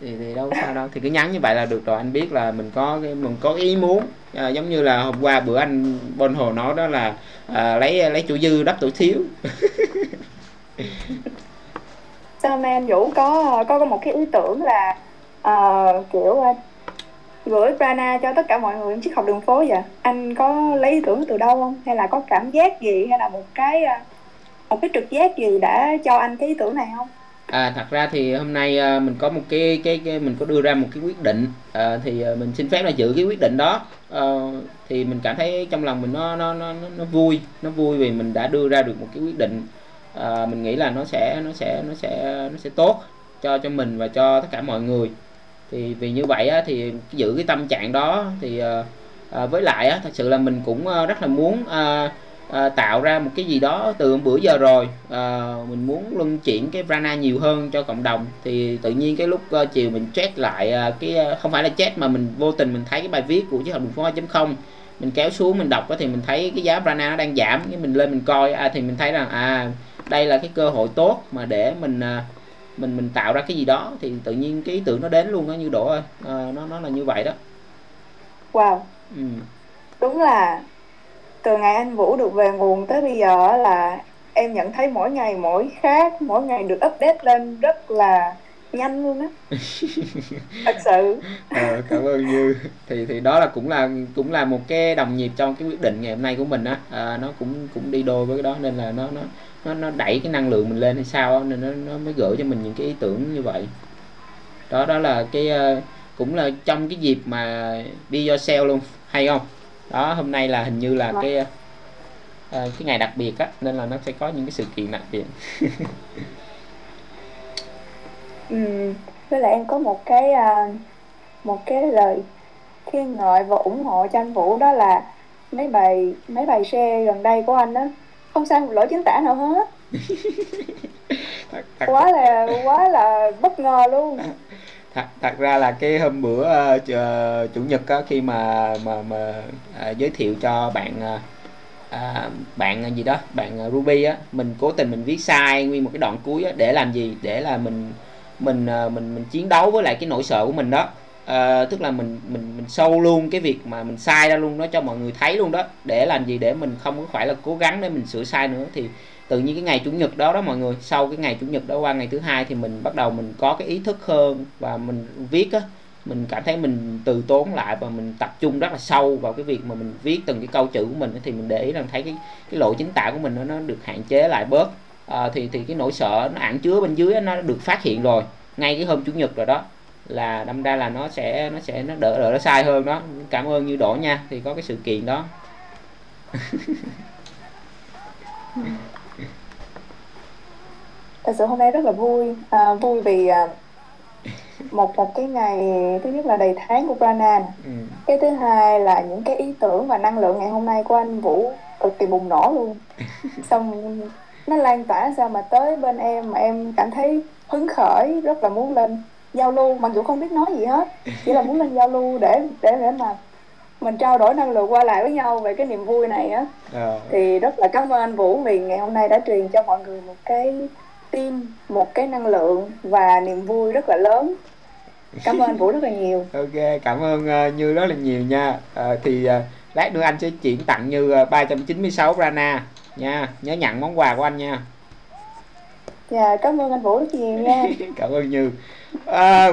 thì, thì đâu sao đâu. Thì cứ nhắn như vậy là được rồi. Anh biết là mình có cái mình có ý muốn. À, giống như là hôm qua bữa anh Bon Hồ nói đó là à, lấy lấy chủ dư đắp tuổi thiếu. Sao mà anh Vũ có có có một cái ý tưởng là uh, kiểu à, gửi prana cho tất cả mọi người trong chiếc học đường phố vậy? Anh có lấy ý tưởng từ đâu không? Hay là có cảm giác gì? Hay là một cái à, một cái trực giác gì đã cho anh cái ý tưởng này không? À, thật ra thì hôm nay à, mình có một cái cái, cái mình có đưa ra một cái quyết định. À, thì à, mình xin phép là giữ cái quyết định đó. À, thì mình cảm thấy trong lòng mình nó nó nó nó vui nó vui vì mình đã đưa ra được một cái quyết định. À, mình nghĩ là nó sẽ nó sẽ nó sẽ nó sẽ tốt cho cho mình và cho tất cả mọi người. Thì vì như vậy á, thì giữ cái tâm trạng đó thì à, à, với lại á, thật sự là mình cũng rất là muốn à, à, tạo ra một cái gì đó từ bữa giờ rồi. À, mình muốn luân chuyển cái Brana nhiều hơn cho cộng đồng. Thì tự nhiên cái lúc uh, chiều mình check lại uh, cái uh, không phải là check mà mình vô tình mình thấy cái bài viết của chiếc học đường phố không. Mình kéo xuống mình đọc thì mình thấy cái giá Brana nó đang giảm cái mình lên mình coi à, thì mình thấy rằng à đây là cái cơ hội tốt mà để mình uh, mình mình tạo ra cái gì đó. Thì tự nhiên cái ý tưởng nó đến luôn đó như đổ ơi. À, nó nó là như vậy đó. Wow. Ừ. đúng là từ ngày anh Vũ được về nguồn tới bây giờ là em nhận thấy mỗi ngày mỗi khác mỗi ngày được update lên rất là nhanh luôn á. Thật sự. Ờ, cảm ơn như. Thì thì đó là cũng là cũng là một cái đồng nhịp trong cái quyết định ngày hôm nay của mình á. À, nó cũng cũng đi đôi với cái đó nên là nó nó nó nó đẩy cái năng lượng mình lên hay sao á nên nó nó mới gửi cho mình những cái ý tưởng như vậy. Đó đó là cái uh, cũng là trong cái dịp mà đi yourself luôn. Hay không đó hôm nay là hình như là vâng. cái uh, cái ngày đặc biệt á nên là nó sẽ có những cái sự kiện đặc biệt. Ừ, với lại em có một cái uh, một cái lời khen ngợi và ủng hộ cho anh Vũ đó là mấy bài mấy bài share gần đây của anh đó không sai một lỗi chính tả nào hết. Thật, thật, quá là quá là bất ngờ luôn thật, thật ra là cái hôm bữa uh, chủ nhật á, khi mà mà mà uh, giới thiệu cho bạn uh, uh, bạn gì đó bạn Ruby á mình cố tình mình viết sai nguyên một cái đoạn cuối á, để làm gì? Để là mình mình uh, mình mình chiến đấu với lại cái nỗi sợ của mình đó. Uh, tức là mình mình mình sâu luôn cái việc mà mình sai ra luôn đó cho mọi người thấy luôn đó. Để làm gì? Để mình không có phải là cố gắng để mình sửa sai nữa. Thì tự nhiên cái ngày chủ nhật đó đó mọi người sau cái ngày chủ nhật đó qua ngày thứ hai thì mình bắt đầu mình có cái ý thức hơn và mình viết á mình cảm thấy mình từ tốn lại và mình tập trung rất là sâu vào cái việc mà mình viết từng cái câu chữ của mình thì mình để ý rằng thấy cái cái lộ chính tả của mình nó, nó được hạn chế lại bớt. À, thì thì cái nỗi sợ nó ẩn chứa bên dưới nó được phát hiện rồi. Ngay cái hôm chủ nhật rồi đó là đâm ra là nó sẽ nó sẽ nó đỡ đỡ nó sai hơn đó. Cảm ơn như đổ nha thì có cái sự kiện đó thật sự hôm nay rất là vui. À, vui vì à, một một cái ngày thứ nhất là đầy tháng của Brana ừ. cái thứ hai là những cái ý tưởng và năng lượng ngày hôm nay của anh Vũ cực kỳ bùng nổ luôn. Xong nó lan tỏa ra mà tới bên em mà em cảm thấy hứng khởi rất là muốn lên giao lưu. Mặc dù không biết nói gì hết chỉ là muốn lên giao lưu để để để mà mình trao đổi năng lượng qua lại với nhau về cái niềm vui này á. À. thì rất là cảm ơn anh Vũ vì ngày hôm nay đã truyền cho mọi người một cái tin một cái năng lượng và niềm vui rất là lớn. Cảm ơn Vũ rất là nhiều. Ok cảm ơn uh, Như rất là nhiều nha. Uh, thì uh, lát nữa anh sẽ chuyển tặng Như uh, 396 Rana nha. Nhớ nhận món quà của anh nha. Dạ cảm ơn anh Vũ rất nhiều nha. Cảm ơn Như. À,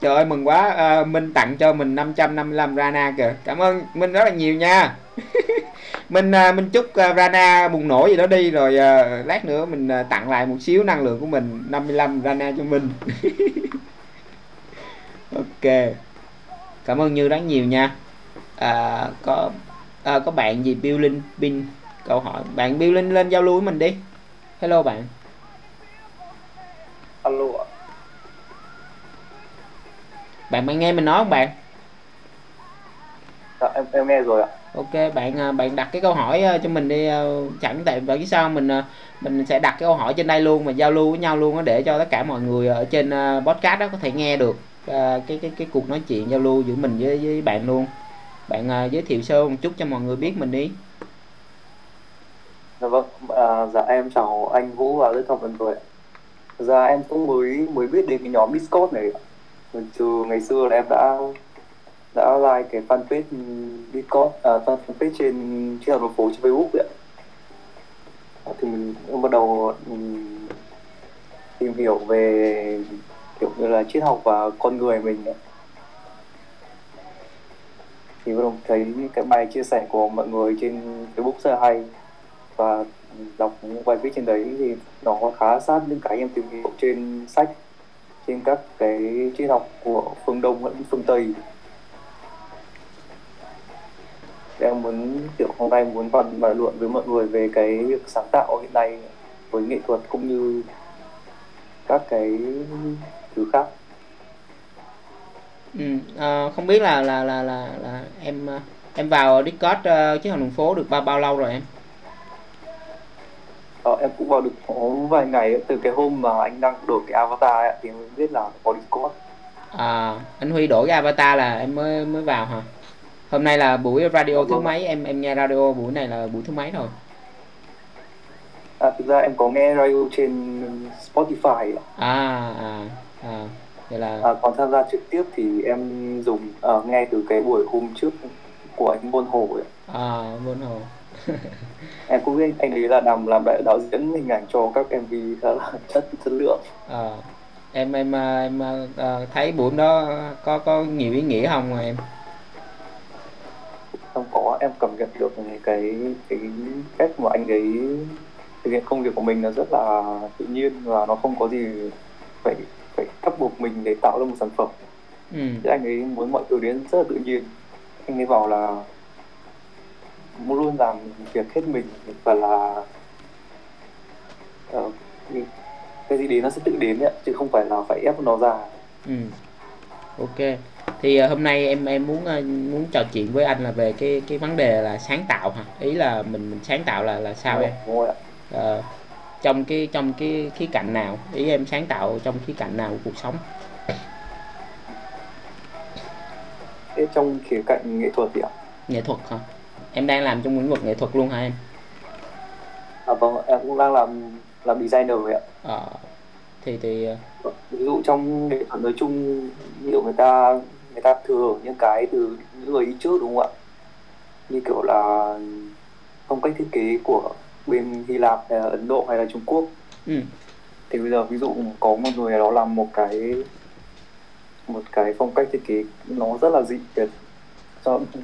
trời ơi mừng quá. À, Minh tặng cho mình 555 Rana kìa. Cảm ơn Minh rất là nhiều nha mình à, mình chúc à, Rana bùng nổ gì đó đi rồi à, lát nữa mình tặng lại một xíu năng lượng của mình 55 Rana cho mình. Ok. Cảm ơn như rất nhiều nha. À, có à, có bạn gì Bill Linh Bin câu hỏi. Bạn Bill Linh lên giao lưu với mình đi. Hello bạn. Alo bạn bạn nghe mình nói không bạn? Dạ, em em nghe rồi ạ ok bạn à, bạn đặt cái câu hỏi à, cho mình đi à, chẳng tại bởi sao mình mình sẽ đặt cái câu hỏi trên đây luôn mà giao lưu với nhau luôn để cho tất cả mọi người ở trên podcast đó có thể nghe được cái cái cái cuộc nói chuyện giao lưu giữa mình với với bạn luôn bạn giới thiệu sơ một chút cho mọi người biết mình đi Dạ vâng, à, dạ em chào anh Vũ và rất thông mọi người. Dạ em cũng mới mới biết đến cái nhóm Discord này. Từ ngày xưa là em đã đã like cái fanpage Discord, à, fanpage trên trên thành phố trên Facebook ấy. Thì mình bắt đầu tìm hiểu về kiểu như là triết học và con người mình ấy. thì bắt đầu thấy cái bài chia sẻ của mọi người trên Facebook rất là hay và đọc những bài viết trên đấy thì nó khá sát những cái em tìm hiểu trên sách trên các cái triết học của phương Đông lẫn phương Tây em muốn kiểu hôm nay muốn bàn bàn luận với mọi người về cái việc sáng tạo hiện nay với nghệ thuật cũng như các cái thứ khác ừ, à, không biết là là là là, là em em vào Discord uh, chứ học đường phố được bao bao lâu rồi em Ờ, em cũng vào được có vài ngày từ cái hôm mà anh đăng đổi cái avatar ấy, thì mới biết là có Discord. À, anh Huy đổi cái avatar là em mới mới vào hả? Hôm nay là buổi radio thứ vâng. mấy? Em em nghe radio buổi này là buổi thứ mấy rồi? À, thực ra em có nghe radio trên Spotify. À, à, à, vậy là. À, còn tham gia trực tiếp thì em dùng uh, nghe từ cái buổi hôm trước của anh Bôn Hồ ấy. À, Bôn Hồ. em cũng biết anh ấy là làm làm đạo, đạo diễn hình ảnh cho các mv khá là chất chất lượng à, em em em à, thấy buổi đó có có nhiều ý nghĩa không em không có em cảm nhận được cái cái cách mà anh ấy thực hiện công việc của mình là rất là tự nhiên và nó không có gì phải phải ép buộc mình để tạo ra một sản phẩm ừ. anh ấy muốn mọi thứ đến rất là tự nhiên anh ấy bảo là muốn luôn làm việc hết mình và là uh, cái gì đến nó sẽ tự đến ấy, chứ không phải là phải ép nó ra ừ. ok thì uh, hôm nay em em muốn uh, muốn trò chuyện với anh là về cái cái vấn đề là sáng tạo hả? Ý là mình mình sáng tạo là là sao em. Uh, trong cái trong cái khía cạnh nào? Ý em sáng tạo trong khía cạnh nào của cuộc sống? Thế trong khía cạnh nghệ thuật thì ạ. Nghệ thuật hả? Em đang làm trong lĩnh vực nghệ thuật luôn hả em? À vâng em cũng đang làm làm designer vậy ạ. À, thì thì ờ, ví dụ trong nghệ thuật nói chung ví dụ người ta người ta thừa những cái từ những người đi trước đúng không ạ? Như kiểu là phong cách thiết kế của bên Hy Lạp hay là Ấn Độ hay là Trung Quốc. Ừ. thì bây giờ ví dụ có một người đó làm một cái một cái phong cách thiết kế nó rất là dị biệt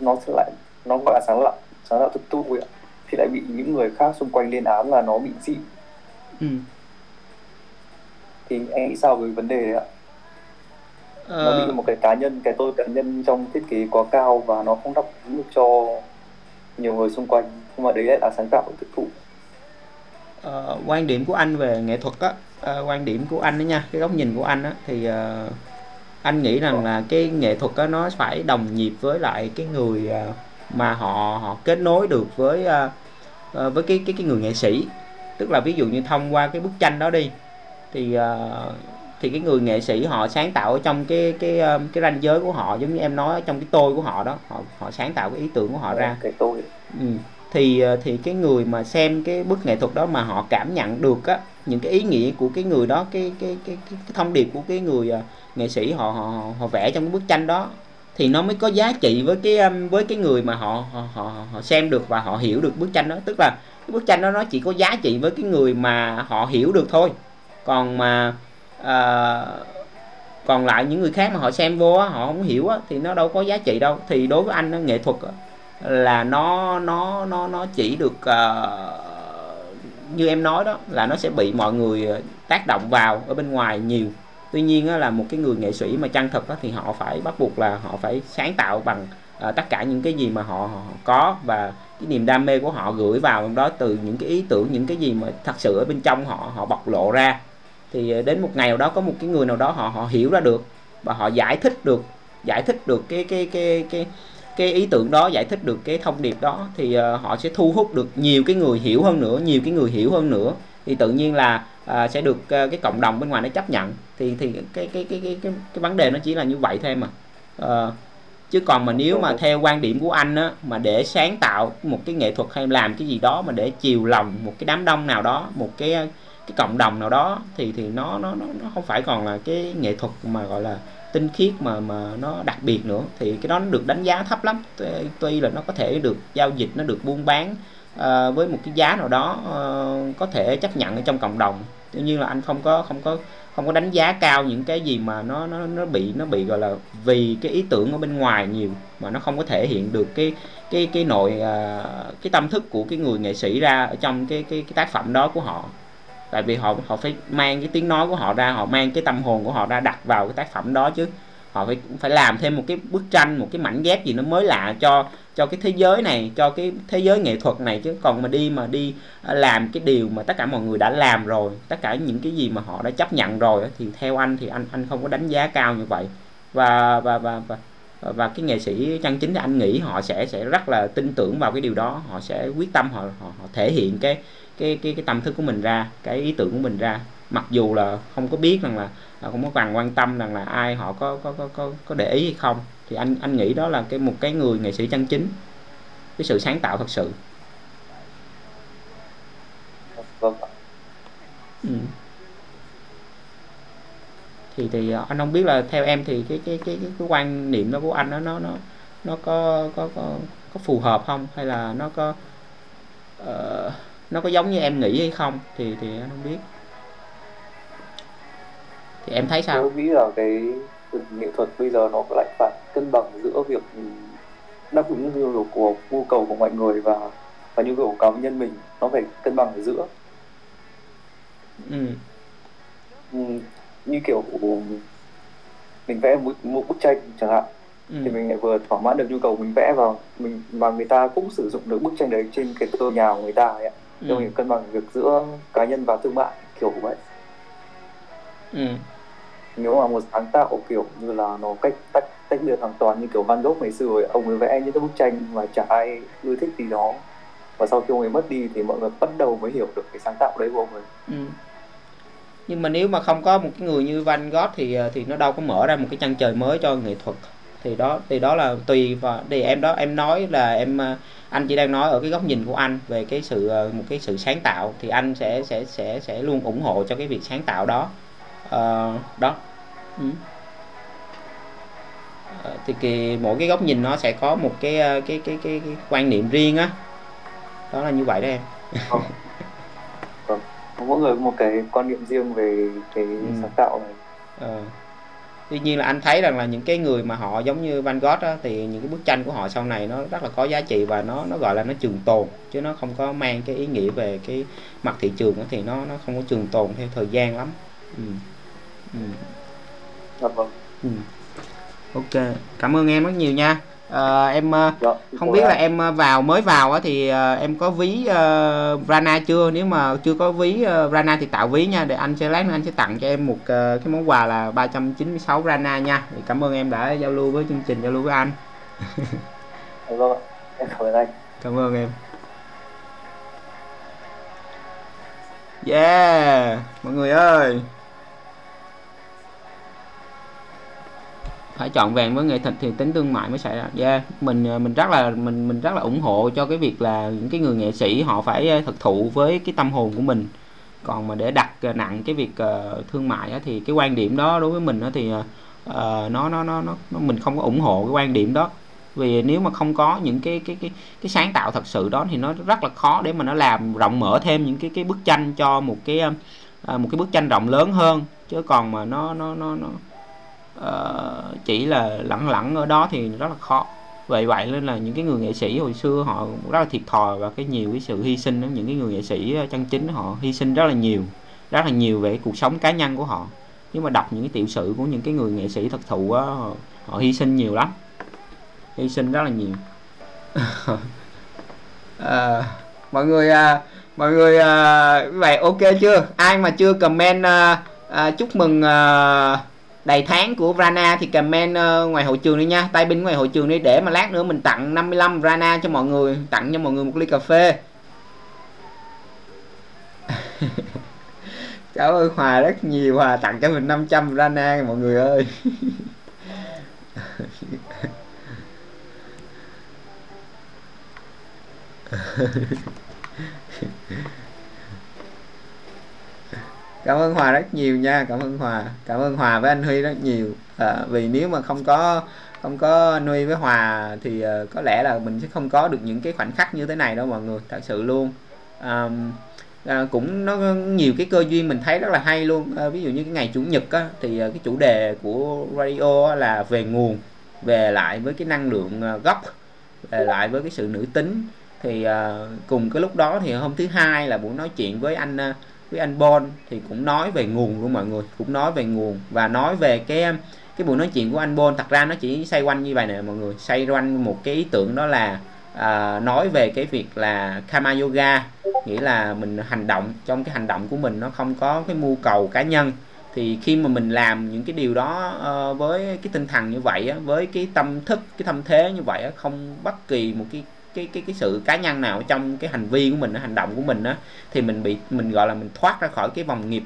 nó sẽ lại nó gọi là sáng tạo sáng tạo thực thụ ạ. Thì lại bị những người khác xung quanh lên án là nó bị dị. Ừ. thì anh nghĩ sao về vấn đề đấy ạ ờ... nó bị một cái cá nhân cái tôi cá nhân trong thiết kế quá cao và nó không đáp ứng được cho nhiều người xung quanh. Nhưng mà đấy lại là sáng tạo thực thụ. Ờ, quan điểm của anh về nghệ thuật á. Uh, quan điểm của anh đó nha cái góc nhìn của anh á thì uh, anh nghĩ rằng là cái nghệ thuật á nó phải đồng nhịp với lại cái người uh, mà họ họ kết nối được với uh, với cái cái cái người nghệ sĩ. Tức là ví dụ như thông qua cái bức tranh đó đi thì uh, thì cái người nghệ sĩ họ sáng tạo ở trong cái cái cái ranh giới của họ giống như em nói trong cái tôi của họ đó họ họ sáng tạo cái ý tưởng của họ ra. Cái tôi. Ừ. thì thì cái người mà xem cái bức nghệ thuật đó mà họ cảm nhận được á những cái ý nghĩa của cái người đó cái cái cái cái, cái thông điệp của cái người uh, nghệ sĩ họ họ họ vẽ trong cái bức tranh đó thì nó mới có giá trị với cái với cái người mà họ họ họ, họ xem được và họ hiểu được bức tranh đó. Tức là cái bức tranh đó nó chỉ có giá trị với cái người mà họ hiểu được thôi. Còn mà Ờ, còn lại những người khác mà họ xem vô á họ không hiểu á, thì nó đâu có giá trị đâu. Thì đối với anh đó, nghệ thuật là nó nó nó nó chỉ được uh, như em nói đó là nó sẽ bị mọi người ờ, tác động vào ở bên ngoài nhiều. Tuy nhiên là một cái người nghệ sĩ mà chân thật á, thì họ phải bắt buộc là họ phải sáng tạo bằng uh, tất cả những cái gì mà họ, họ có và cái niềm đam mê của họ gửi vào đó từ những cái ý tưởng những cái gì mà thật sự ở bên trong họ họ bộc lộ ra thì ờ, đến một ngày nào đó có một cái người nào đó họ họ hiểu ra được và họ giải thích được giải thích được cái cái cái cái cái ý tưởng đó giải thích được cái thông điệp đó thì uh, họ sẽ thu hút được nhiều cái người hiểu hơn nữa nhiều cái người hiểu hơn nữa. Thì tự nhiên là uh, sẽ được uh, cái cộng đồng bên ngoài nó chấp nhận. Thì thì cái cái cái cái cái, cái vấn đề nó chỉ là như vậy thôi mà uh, chứ còn mà nếu mà theo quan điểm của anh á mà để sáng tạo một cái nghệ thuật hay làm cái gì đó mà để chiều lòng một cái đám đông nào đó một cái cái cộng đồng nào đó thì thì nó nó nó nó không phải còn là cái nghệ thuật mà gọi là tinh khiết mà mà nó đặc biệt nữa. Thì cái đó nó được đánh giá thấp lắm. Tuy là nó có thể được giao dịch nó được buôn bán uh, với một cái giá nào đó uh, có thể chấp nhận ở trong cộng đồng. Tuy nhiên là anh không có không có không có đánh giá cao những cái gì mà nó nó nó bị nó bị gọi là vì cái ý tưởng ở bên ngoài nhiều mà nó không có thể hiện được cái cái cái nội uh, cái tâm thức của cái người nghệ sĩ ra ở trong cái cái cái tác phẩm đó của họ tại vì họ họ phải mang cái tiếng nói của họ ra họ mang cái tâm hồn của họ ra đặt vào cái tác phẩm đó chứ. Họ phải phải làm thêm một cái bức tranh một cái mảnh ghép gì nó mới lạ cho cho cái thế giới này cho cái thế giới nghệ thuật này chứ. Còn mà đi mà đi à, làm cái điều mà tất cả mọi người đã làm rồi tất cả những cái gì mà họ đã chấp nhận rồi thì theo anh thì anh anh không có đánh giá cao như vậy. Và và và và và cái nghệ sĩ chân chính thì anh nghĩ họ sẽ sẽ rất là tin tưởng vào cái điều đó họ sẽ quyết tâm họ họ, họ thể hiện cái cái cái cái tâm thức của mình ra cái ý tưởng của mình ra. Mặc dù là không có biết rằng là, là không có bằng quan tâm rằng là ai họ có có có có có để ý hay không thì anh anh nghĩ đó là cái một cái người nghệ sĩ chân chính. Cái sự sáng tạo thật sự. Vâng. Ừ. thì thì anh không biết là theo em thì cái cái cái cái, cái quan niệm đó của anh đó nó nó nó có có có có phù hợp không? Hay là nó có uh, nó có giống như em nghĩ hay không thì thì anh không biết. Thì em thấy sao? Tôi nghĩ là cái nghệ thuật bây giờ nó lại phải cân bằng giữa việc đáp ứng nhu cầu của nhu cầu của mọi người và và nhu cầu của cá nhân mình. Nó phải cân bằng ở giữa. Ừ. Ừ, như kiểu mình vẽ một, một bức tranh chẳng hạn ừ. thì mình lại vừa thỏa mãn được nhu cầu mình vẽ vào mình và người ta cũng sử dụng được bức tranh đấy trên cái tường nhà của người ta ấy ạ ừ. mình cân bằng việc giữa cá nhân và thương mại kiểu vậy ừ. nếu mà một sáng tạo kiểu như là nó cách tách tách biệt hoàn toàn như kiểu Van Gogh ngày xưa ấy, ông ấy vẽ những cái bức tranh mà chả ai ưa thích gì đó và sau khi ông ấy mất đi thì mọi người bắt đầu mới hiểu được cái sáng tạo đấy của ông ấy ừ. nhưng mà nếu mà không có một cái người như Van Gogh thì ờ, thì nó đâu có mở ra một cái chân trời mới cho nghệ thuật thì đó thì đó là tùy và thì em đó em nói là em ờ, anh chỉ đang nói ở cái góc nhìn của anh về cái sự ờ, một cái sự sáng tạo thì anh sẽ sẽ sẽ sẽ luôn ủng hộ cho cái việc sáng tạo đó uh, đó ừ. uh, thì cái, mỗi cái góc nhìn nó sẽ có một cái cái cái cái, cái quan niệm riêng á đó. đó là như vậy đó em vâng. vâng. mỗi người một cái quan niệm riêng về cái ừ. sáng tạo này uh tuy nhiên là anh thấy rằng là những cái người mà họ giống như Van Gogh á, thì những cái bức tranh của họ sau này nó rất là có giá trị và nó nó gọi là nó trường tồn chứ nó không có mang cái ý nghĩa về cái mặt thị trường đó, thì nó nó không có trường tồn theo thời gian lắm ừ. Ừ. Dạ vâng. Ừ. ok cảm ơn em rất nhiều nha à, em dạ, không biết là em vào mới vào á thì uh, em có ví uh, Rana chưa? Nếu mà chưa có ví uh, Rana thì tạo ví nha để anh sẽ lát nữa anh sẽ tặng cho em một uh, cái món quà là 396 Rana nha. Thì cảm ơn em đã giao lưu với chương trình giao lưu với anh. Vâng em cảm ơn anh. Cảm ơn em. Yeah mọi người ơi phải chọn vàng với nghệ thuật thì tính thương mại mới xảy ra. Yeah mình ờ, mình rất là mình mình rất là ủng hộ cho cái việc là những cái người nghệ sĩ họ phải ờ, thực thụ với cái tâm hồn của mình. Còn mà để đặt ờ, nặng cái việc uh, thương mại á, thì cái quan điểm đó đối với mình á, thì uh, nó, nó nó nó nó mình không có ủng hộ cái quan điểm đó. Vì nếu mà không có những cái cái cái cái sáng tạo thật sự đó thì nó rất là khó để mà nó làm rộng mở thêm những cái cái bức tranh cho một cái uh, một cái bức tranh rộng lớn hơn. Chứ còn mà nó nó nó nó uh, chỉ là lẳng lẳng ở đó thì rất là khó. Vậy vậy nên là những cái người nghệ sĩ hồi xưa họ rất là thiệt thòi và cái nhiều cái sự hy sinh đó những cái người nghệ sĩ ờ, chân chính họ hy sinh rất là nhiều rất là nhiều về cuộc sống cá nhân của họ. Nhưng mà đọc những cái tiểu sử của những cái người nghệ sĩ thật thụ á họ, họ hy sinh nhiều lắm. Hy sinh rất là nhiều. À, mọi người à, mọi người à, vậy ok chưa? Ai mà chưa comment à, à, chúc mừng à, đầy tháng của Rana thì comment ờ, ngoài hội trường đi nha. Tay binh ngoài hội trường đi, để mà lát nữa mình tặng 55 Rana cho mọi người, tặng cho mọi người một ly cà phê. Cháu ơi, Hòa rất nhiều, Hòa tặng cho mình 500 Rana mọi người ơi. cảm ơn hòa rất nhiều nha cảm ơn hòa. Cảm ơn hòa với anh huy rất nhiều. À, vì nếu mà không có không có nuôi với hòa thì uh, có lẽ là mình sẽ không có được những cái khoảnh khắc như thế này đâu mọi người thật sự luôn. Um, à, cũng nó nhiều cái cơ duyên mình thấy rất là hay luôn. À, ví dụ như cái ngày chủ nhật á, thì uh, cái chủ đề của radio á, là về nguồn về lại với cái năng lượng uh, gốc về lại với cái sự nữ tính. Thì uh, cùng cái lúc đó thì hôm thứ hai là buổi nói chuyện với anh uh, với anh Bon thì cũng nói về nguồn luôn mọi người cũng nói về nguồn và nói về cái cái buổi nói chuyện của anh Bon. Thật ra nó chỉ xoay quanh như vậy nè mọi người xoay quanh một cái ý tưởng đó là à, nói về cái việc là Kama Yoga nghĩa là mình hành động trong cái hành động của mình nó không có cái mưu cầu cá nhân. Thì khi mà mình làm những cái điều đó uh, với cái tinh thần như vậy á, với cái tâm thức cái tâm thế như vậy á, không bất kỳ một cái cái cái cái sự cá nhân nào trong cái hành vi của mình hành động của mình á thì mình bị mình gọi là mình thoát ra khỏi cái vòng nghiệp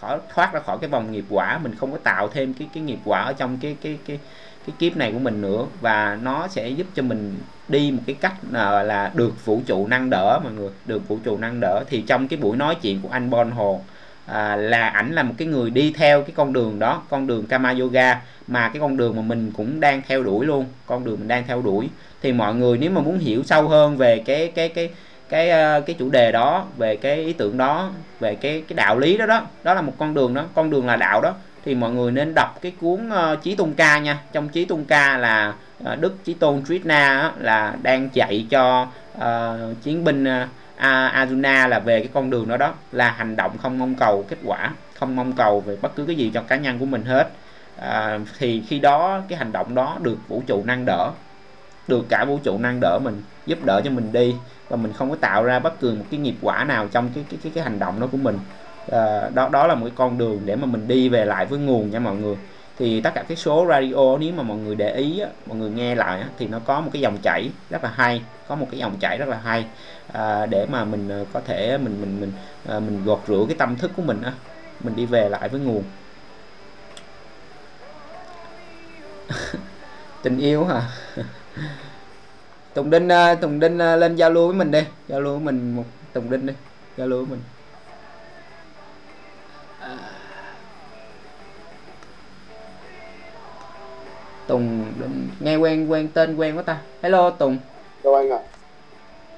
khỏi thoát ra khỏi cái vòng nghiệp quả mình không có tạo thêm cái cái nghiệp quả ở trong cái cái cái cái kiếp này của mình nữa. Và nó sẽ giúp cho mình đi một cái cách là, là được vũ trụ nâng đỡ mọi người được vũ trụ nâng đỡ. Thì trong cái buổi nói chuyện của anh Bon Hồ à, là ảnh là một cái người đi theo cái con đường đó con đường Kama Yoga mà cái con đường mà mình cũng đang theo đuổi luôn con đường mình đang theo đuổi. Thì mọi người nếu mà muốn hiểu sâu hơn về cái cái cái cái ờ, cái chủ đề đó về cái ý tưởng đó về cái cái đạo lý đó đó đó là một con đường đó con đường là đạo đó thì mọi người nên đọc cái cuốn uh, Chí Tôn Ca nha. Trong Chí Tôn Ca là uh, Đức Chí Tôn Trishna là đang dạy cho uh, chiến binh uh, Arjuna là về cái con đường đó đó là hành động không mong cầu kết quả không mong cầu về bất cứ cái gì cho cá nhân của mình hết. À, thì khi đó cái hành động đó được vũ trụ nâng đỡ được cả vũ trụ nâng đỡ mình giúp đỡ cho mình đi và mình không có tạo ra bất cứ một cái nghiệp quả nào trong cái cái cái, cái hành động đó của mình. À, đó đó là một cái con đường để mà mình đi về lại với nguồn nha mọi người thì tất cả cái số radio nếu mà mọi người để ý á, mọi người nghe lại á, thì nó có một cái dòng chảy rất là hay có một cái dòng chảy rất là hay à, để mà mình ờ, có thể mình mình mình à, mình gọt rửa cái tâm thức của mình á mình đi về lại với nguồn. Tình yêu hả? Tùng Đinh ờ, Tùng Đinh lên giao lưu với mình đi giao lưu với mình một Tùng Đinh đi giao lưu với mình. Tùng nghe quen quen tên quen quá ta. Hello Tùng. Chào anh ạ. À.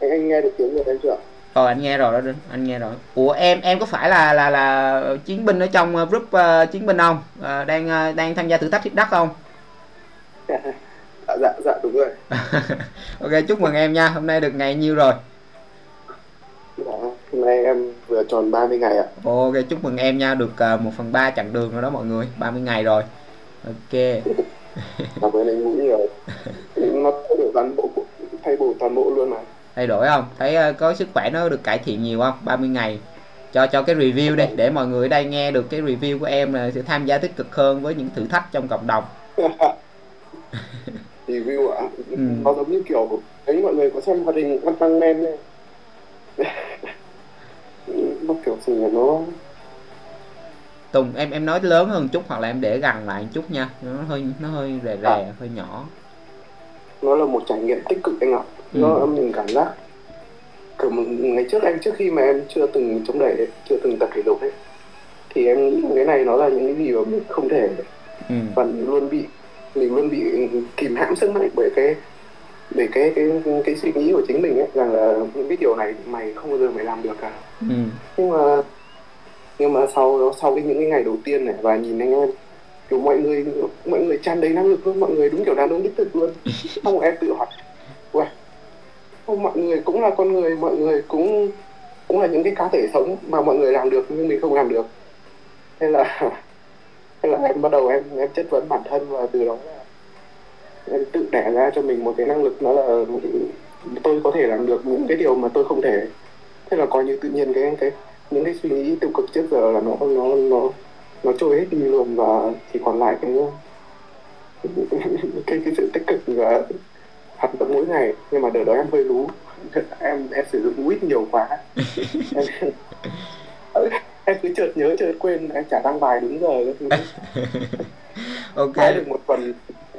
anh anh nghe được tiếng của em chưa Ờ anh nghe rồi đó Đinh, anh nghe rồi. Ủa em em có phải là là là chiến binh ở trong group uh, chiến binh không? Uh, đang uh, đang tham gia thử thách thiết đất không? dạ dạ dạ đúng rồi. Ok chúc mừng em nha. Hôm nay được ngày nhiêu rồi? Dạ, hôm nay em vừa tròn 30 ngày ạ. Ok chúc mừng em nha. Được uh, 1 phần ba chặng đường rồi đó mọi người. 30 ngày rồi. Ok cảm ơn anh Vũ nhiều. Nó thay đổi toàn bộ thay đổi toàn bộ luôn mà. Thay đổi không? Thấy uh, có sức khỏe nó được cải thiện nhiều không? 30 ngày. Cho cho cái review đi để mọi người ở đây nghe được cái review của em là sẽ tham gia tích cực hơn với những thử thách trong cộng đồng. Review ạ? Ừ. nó giống như kiểu thấy mọi người có xem hoạt hình One Punch Man này nó kiểu gì nó Tùng em em nói lớn hơn chút hoặc là em để gần lại chút nha nó hơi nó hơi rè rè à. hơi nhỏ nó là một trải nghiệm tích cực anh ạ ừ. nó mình cảm giác kiểu ngày trước anh trước khi mà em chưa từng chống đẩy ấy, chưa từng tập thể dục ấy thì em nghĩ cái này nó là những cái gì mà mình không thể ừ. và luôn bị mình luôn bị kìm hãm sức mạnh bởi cái bởi cái cái cái suy nghĩ của chính mình ấy rằng là những cái điều này mày không bao giờ mày làm được cả ừ. nhưng mà nhưng mà sau sau cái những cái ngày đầu tiên này và nhìn anh em kiểu mọi người mọi người tràn đầy năng lực luôn mọi người đúng kiểu đàn ông đích thực luôn. Xong em tự hỏi wow, không mọi người cũng là con người mọi người cũng cũng là những cái cá thể sống mà mọi người làm được nhưng mình không làm được. Nên là thế là em bắt đầu em em chất vấn bản thân và từ đó là em tự đẻ ra cho mình một cái năng lực nó là tôi có thể làm được những cái điều mà tôi không thể. Thế là coi như tự nhiên cái cái những cái suy nghĩ tiêu cực trước giờ là nó nó nó nó trôi hết đi luôn và chỉ còn lại cái cái cái sự tích cực và hoạt động mỗi ngày. Nhưng mà đợt đó em hơi lú. Em em sử dụng quýt nhiều quá. Em, em cứ chợt nhớ chợt quên em chả đăng bài đúng giờ ok. Được một phần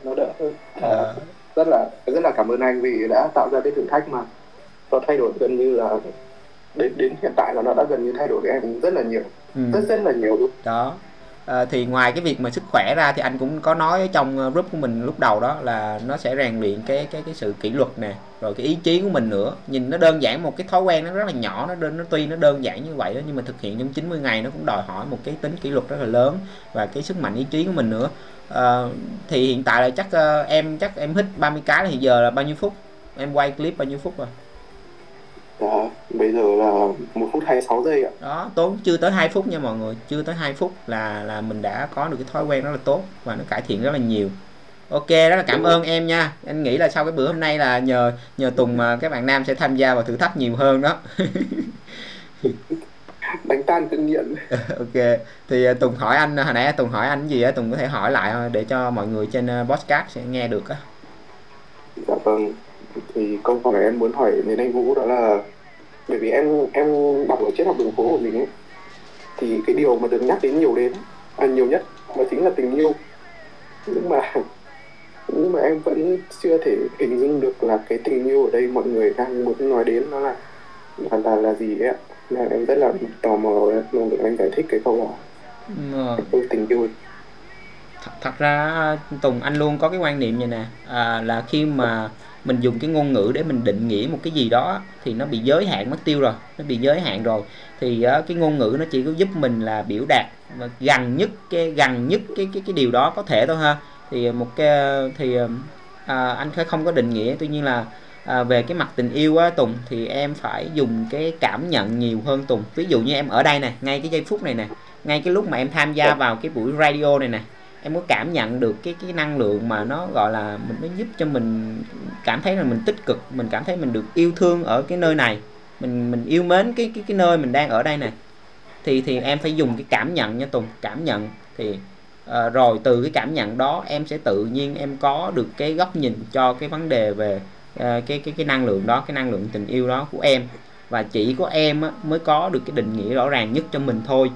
nó đỡ hơn. À, rất là rất là cảm ơn anh vì đã tạo ra cái thử thách mà. Nó thay đổi gần như là đến đến hiện tại là nó đã gần như thay đổi em rất là nhiều ừ. rất rất là nhiều luôn. Đó. À, thì ngoài cái việc mà sức khỏe ra thì anh cũng có nói trong ờ, group của mình lúc đầu đó là nó sẽ rèn luyện cái cái cái sự kỷ luật nè rồi cái ý chí của mình nữa. Nhìn nó đơn giản một cái thói quen nó rất là nhỏ nó đơn nó tuy nó đơn giản như vậy đó nhưng mà thực hiện trong 90 ngày nó cũng đòi hỏi một cái tính kỷ luật rất là lớn và cái sức mạnh ý chí của mình nữa. À, thì hiện tại là chắc uh, em chắc em hít 30 cái thì giờ là bao nhiêu phút? Em quay clip bao nhiêu phút rồi Dạ, bây giờ là 1 phút 26 giây ạ. Đó, tốn chưa tới 2 phút nha mọi người, chưa tới 2 phút là là mình đã có được cái thói quen rất là tốt và nó cải thiện rất là nhiều. Ok, rất là cảm ơn em nha. Anh nghĩ là sau cái bữa hôm nay là nhờ nhờ Tùng mà các bạn nam sẽ tham gia vào thử thách nhiều hơn đó. Đánh tan kinh nghiệm. ok, thì à, Tùng hỏi anh hồi nãy Tùng hỏi anh gì á, Tùng có thể hỏi lại để cho mọi người trên à, podcast sẽ nghe được á. Dạ vâng thì câu hỏi em muốn hỏi đến anh Vũ đó là bởi vì em em đọc ở triết học đường phố của mình ấy, thì cái điều mà được nhắc đến nhiều đến à, nhiều nhất đó chính là tình yêu. Nhưng mà nhưng mà em vẫn chưa thể hình dung được là cái tình yêu ở đây mọi người đang muốn nói đến nó là là là, là gì ấy ạ. Là em rất là tò mò mong được anh giải thích cái câu đó. Ừ. câu tình yêu. Thật, thật ra Tùng anh luôn có cái quan niệm như nè. À, là khi mà mình dùng cái ngôn ngữ để mình định nghĩa một cái gì đó thì nó bị giới hạn mất tiêu rồi nó bị giới hạn rồi. Thì uh, cái ngôn ngữ nó chỉ có giúp mình là biểu đạt gần nhất cái gần nhất cái cái cái điều đó có thể thôi ha. Thì một cái thì uh, anh không có định nghĩa. Tuy nhiên là à, về cái mặt tình yêu á Tùng thì em phải dùng cái cảm nhận nhiều hơn Tùng. Ví dụ như em ở đây nè ngay cái giây phút này nè ngay cái lúc mà em tham gia vào cái buổi radio này nè em có cảm nhận được cái cái năng lượng mà nó gọi là mình nó giúp cho mình cảm thấy là mình tích cực mình cảm thấy mình được yêu thương ở cái nơi này. Mình mình yêu mến cái cái cái nơi mình đang ở đây này. Thì thì em phải dùng cái cảm nhận nha Tùng cảm nhận. Thì uh, rồi từ cái cảm nhận đó em sẽ tự nhiên em có được cái góc nhìn cho cái vấn đề về uh, cái cái cái năng lượng đó cái năng lượng tình yêu đó của em. Và chỉ có em á, mới có được cái định nghĩa rõ ràng nhất cho mình thôi.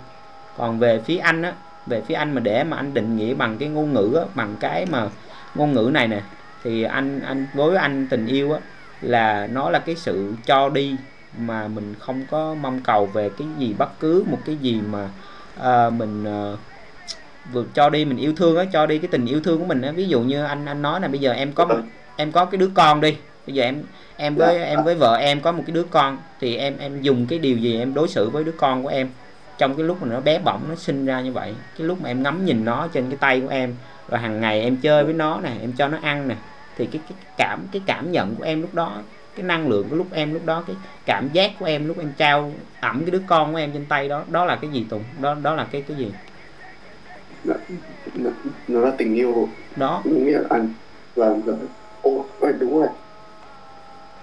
Còn về phía anh á về phía anh mà để mà anh định nghĩa bằng cái ngôn ngữ á, bằng cái mà ngôn ngữ này nè thì anh anh với anh tình yêu á là nó là cái sự cho đi mà mình không có mong cầu về cái gì bất cứ một cái gì mà uh, mình uh, vừa cho đi mình yêu thương á cho đi cái tình yêu thương của mình á. Ví dụ như anh anh nói là bây giờ em có một, em có cái đứa con đi bây giờ em em với em với vợ em có một cái đứa con thì em em dùng cái điều gì em đối xử với đứa con của em? Trong cái lúc mà nó bé bỏng nó sinh ra như vậy cái lúc mà em ngắm nhìn nó trên cái tay của em và hàng ngày em chơi với nó nè em cho nó ăn nè thì cái, cái cảm cái cảm nhận của em lúc đó cái năng lượng của lúc em lúc đó cái cảm giác của em lúc em trao ẩm cái đứa con của em trên tay đó đó là cái gì tùng? Đó đó là cái cái gì? Nó, nó, nó là tình yêu đó. Nghĩa là anh vâng ô đúng rồi.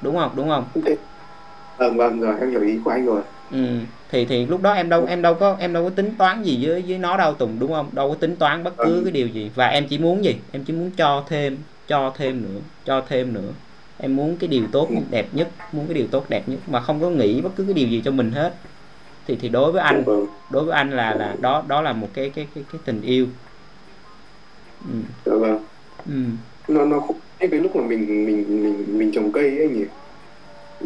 Đúng không? Đúng không? Vâng vâng rồi em hiểu ý của anh rồi. Ừ thì thì lúc đó em đâu em đâu có em đâu có tính toán gì với với nó đâu tùng đúng không? Đâu có tính toán bất cứ cái điều gì. Và em chỉ muốn gì? Em chỉ muốn cho thêm cho thêm nữa cho thêm nữa. Em muốn cái điều tốt đẹp nhất muốn cái điều tốt đẹp nhất mà không có nghĩ bất cứ cái điều gì cho mình hết. Thì thì đối với anh đối với anh là là đó đó là một cái cái cái cái tình yêu. Ừ. Dạ vâng. Ừ. nó nó cái lúc mà mình mình mình mình trồng cây ấy nhỉ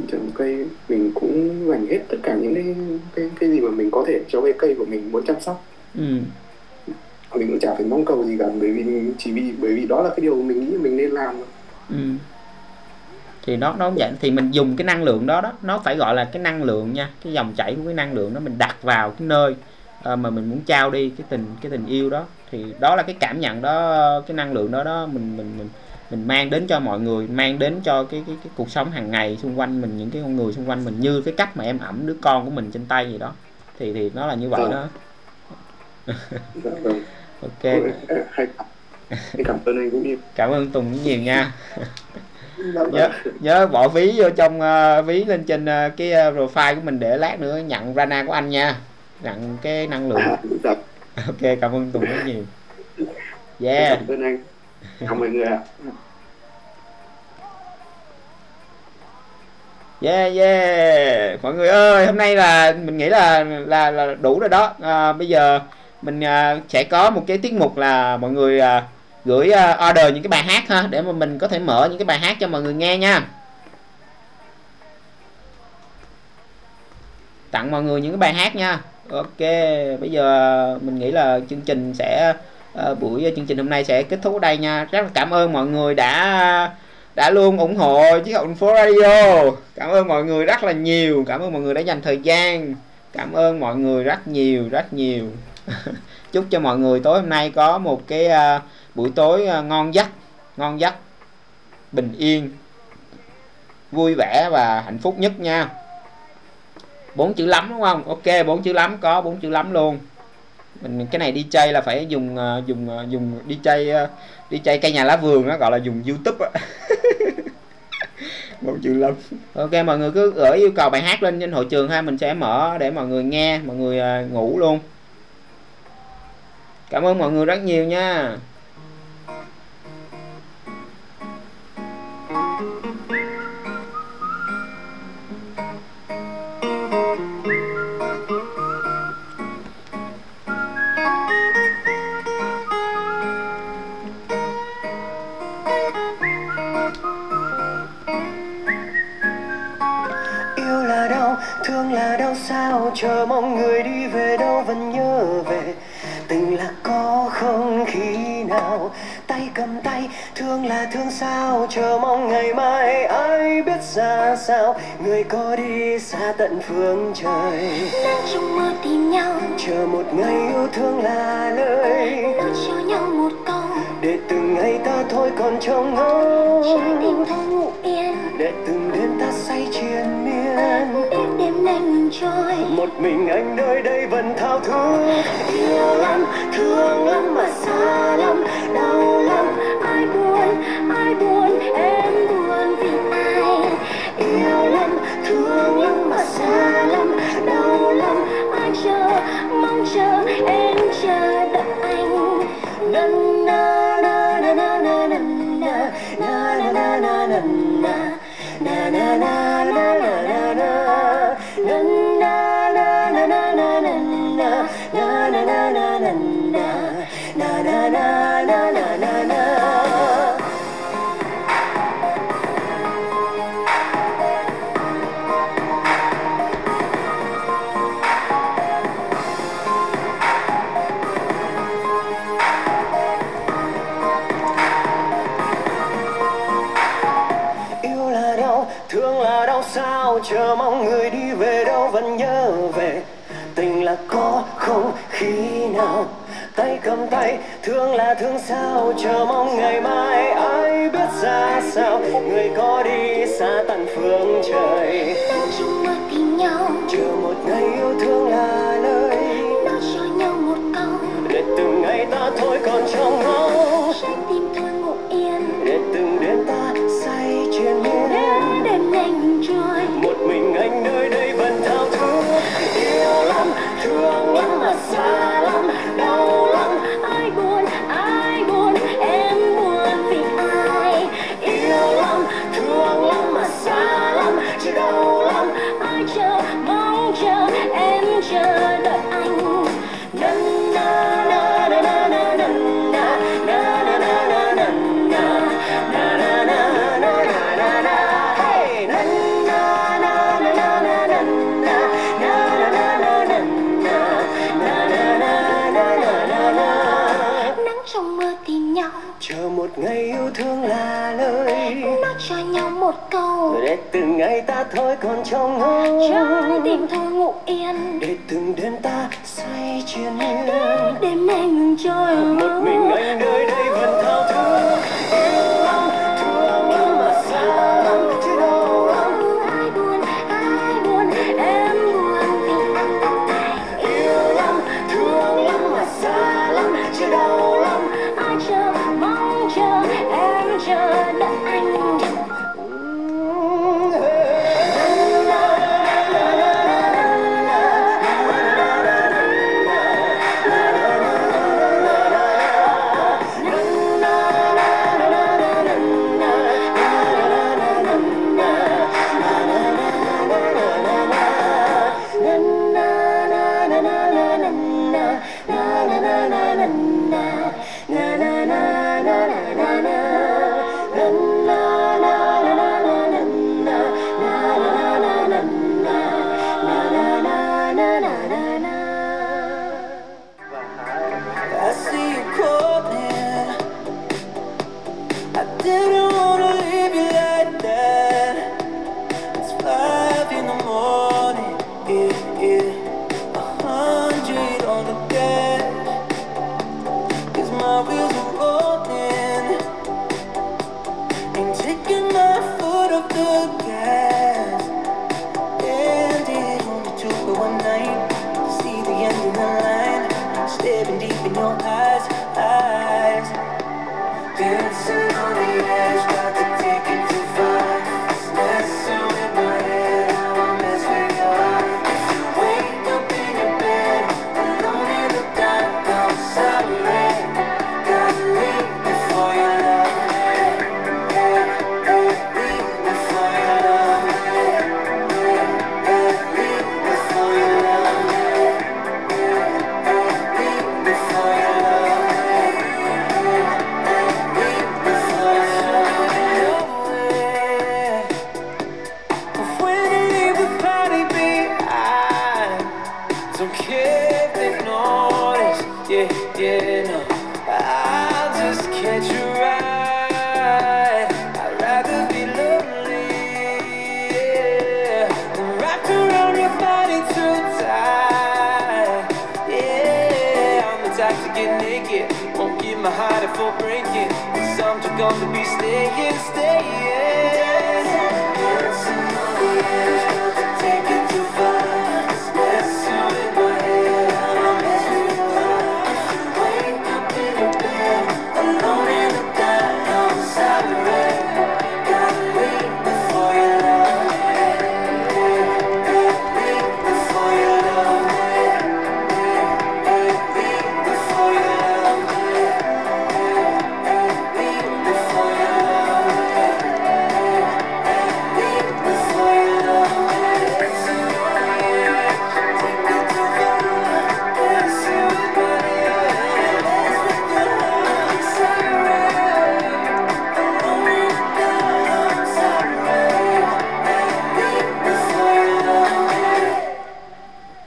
trồng cây mình cũng dành hết tất cả những cái cái cái gì mà mình có thể cho cái cây của mình muốn chăm sóc ừ. mình cũng chả phải mong cầu gì cả bởi vì chỉ vì bởi vì đó là cái điều mình nghĩ mình nên làm ừ. thì nó nó vậy thì mình dùng cái năng lượng đó đó nó phải gọi là cái năng lượng nha cái dòng chảy của cái năng lượng đó mình đặt vào cái nơi uh, mà mình muốn trao đi cái tình cái tình yêu đó thì đó là cái cảm nhận đó cái năng lượng đó đó mình mình mình mình mang đến cho mọi người mang đến cho cái cái cái cuộc sống hàng ngày xung quanh mình những cái con người xung quanh mình như cái cách mà em ẩm đứa con của mình trên tay gì đó. Thì thì nó là như vậy đó. Ok. Cảm ơn anh cũng nhiều. Cảm ơn tùng nhiều nha. Nhớ nhớ bỏ ví vô trong uh, ví lên trên uh, cái uh, profile của mình để lát nữa nhận rana của anh nha. Nhận cái năng lượng. Ok cảm ơn tùng rất nhiều. Yeah cảm ơn anh không mọi người ạ yeah yeah. Mọi người ơi hôm nay là mình nghĩ là là là đủ rồi đó. À, bây giờ mình à, sẽ có một cái tiết mục là mọi người à, gửi à, order những cái bài hát ha để mà mình có thể mở những cái bài hát cho mọi người nghe nha. Tặng mọi người những cái bài hát nha. Ok bây giờ mình nghĩ là chương trình sẽ uh, buổi ờ, chương trình hôm nay sẽ kết thúc ở đây nha. Rất là cảm ơn mọi người đã đã luôn ủng hộ chiếc hộp phố radio. Cảm ơn mọi người rất là nhiều. Cảm ơn mọi người đã dành thời gian. Cảm ơn mọi người rất nhiều rất nhiều. Chúc cho mọi người tối hôm nay có một cái uh, buổi tối uh, ngon giấc ngon giấc bình yên vui vẻ và hạnh phúc nhất nha. Bốn chữ lắm đúng không? Ok bốn chữ lắm có bốn chữ lắm luôn mình cái này đi chơi là phải dùng uh, dùng uh, dùng đi chơi uh, đi chơi cây nhà lá vườn nó gọi là dùng youtube á. Một chữ lắm. Ok mọi người cứ gửi yêu cầu bài hát lên trên hội trường ha mình sẽ mở để mọi người nghe mọi người uh, ngủ luôn. Cảm ơn mọi người rất nhiều nha. Sao? Chờ mong người đi về đâu vẫn nhớ về. Tình là có không khi nào? Tay cầm tay thương là thương sao? Chờ mong ngày mai ai biết ra sao? Người có đi xa tận phương trời. Nắng trong mưa tìm nhau. Chờ một ngày yêu thương là lời. Nói cho nhau một câu. Để từng ngày ta thôi còn trông ngóng trái tim không ngủ yên. Để từng đêm ta say triền miên ngừng trôi một mình anh nơi đây vẫn thao thức yêu lắm thương lắm mà xa lắm đau lắm ai buồn ai buồn em buồn vì ai yêu lắm thương lắm mà xa lắm đau lắm ai chờ mong chờ em chờ đợi anh na na na na na na na na na na na cầm tay. Thương là thương sao chờ mong ngày mai. Ai biết ra sao người có đi xa tận phương trời. Nắng trong mưa tìm nhau chờ một ngày yêu thương là lời nói cho nhau một câu. Để từng ngày ta thôi còn trong ngóng trái tim thôi từng ngày ta thôi còn trong ngóng trái tim thôi ngủ yên. Để từng đêm ta say triền miên đêm nay ngừng trôi. Một mình anh nơi đây vẫn thao thức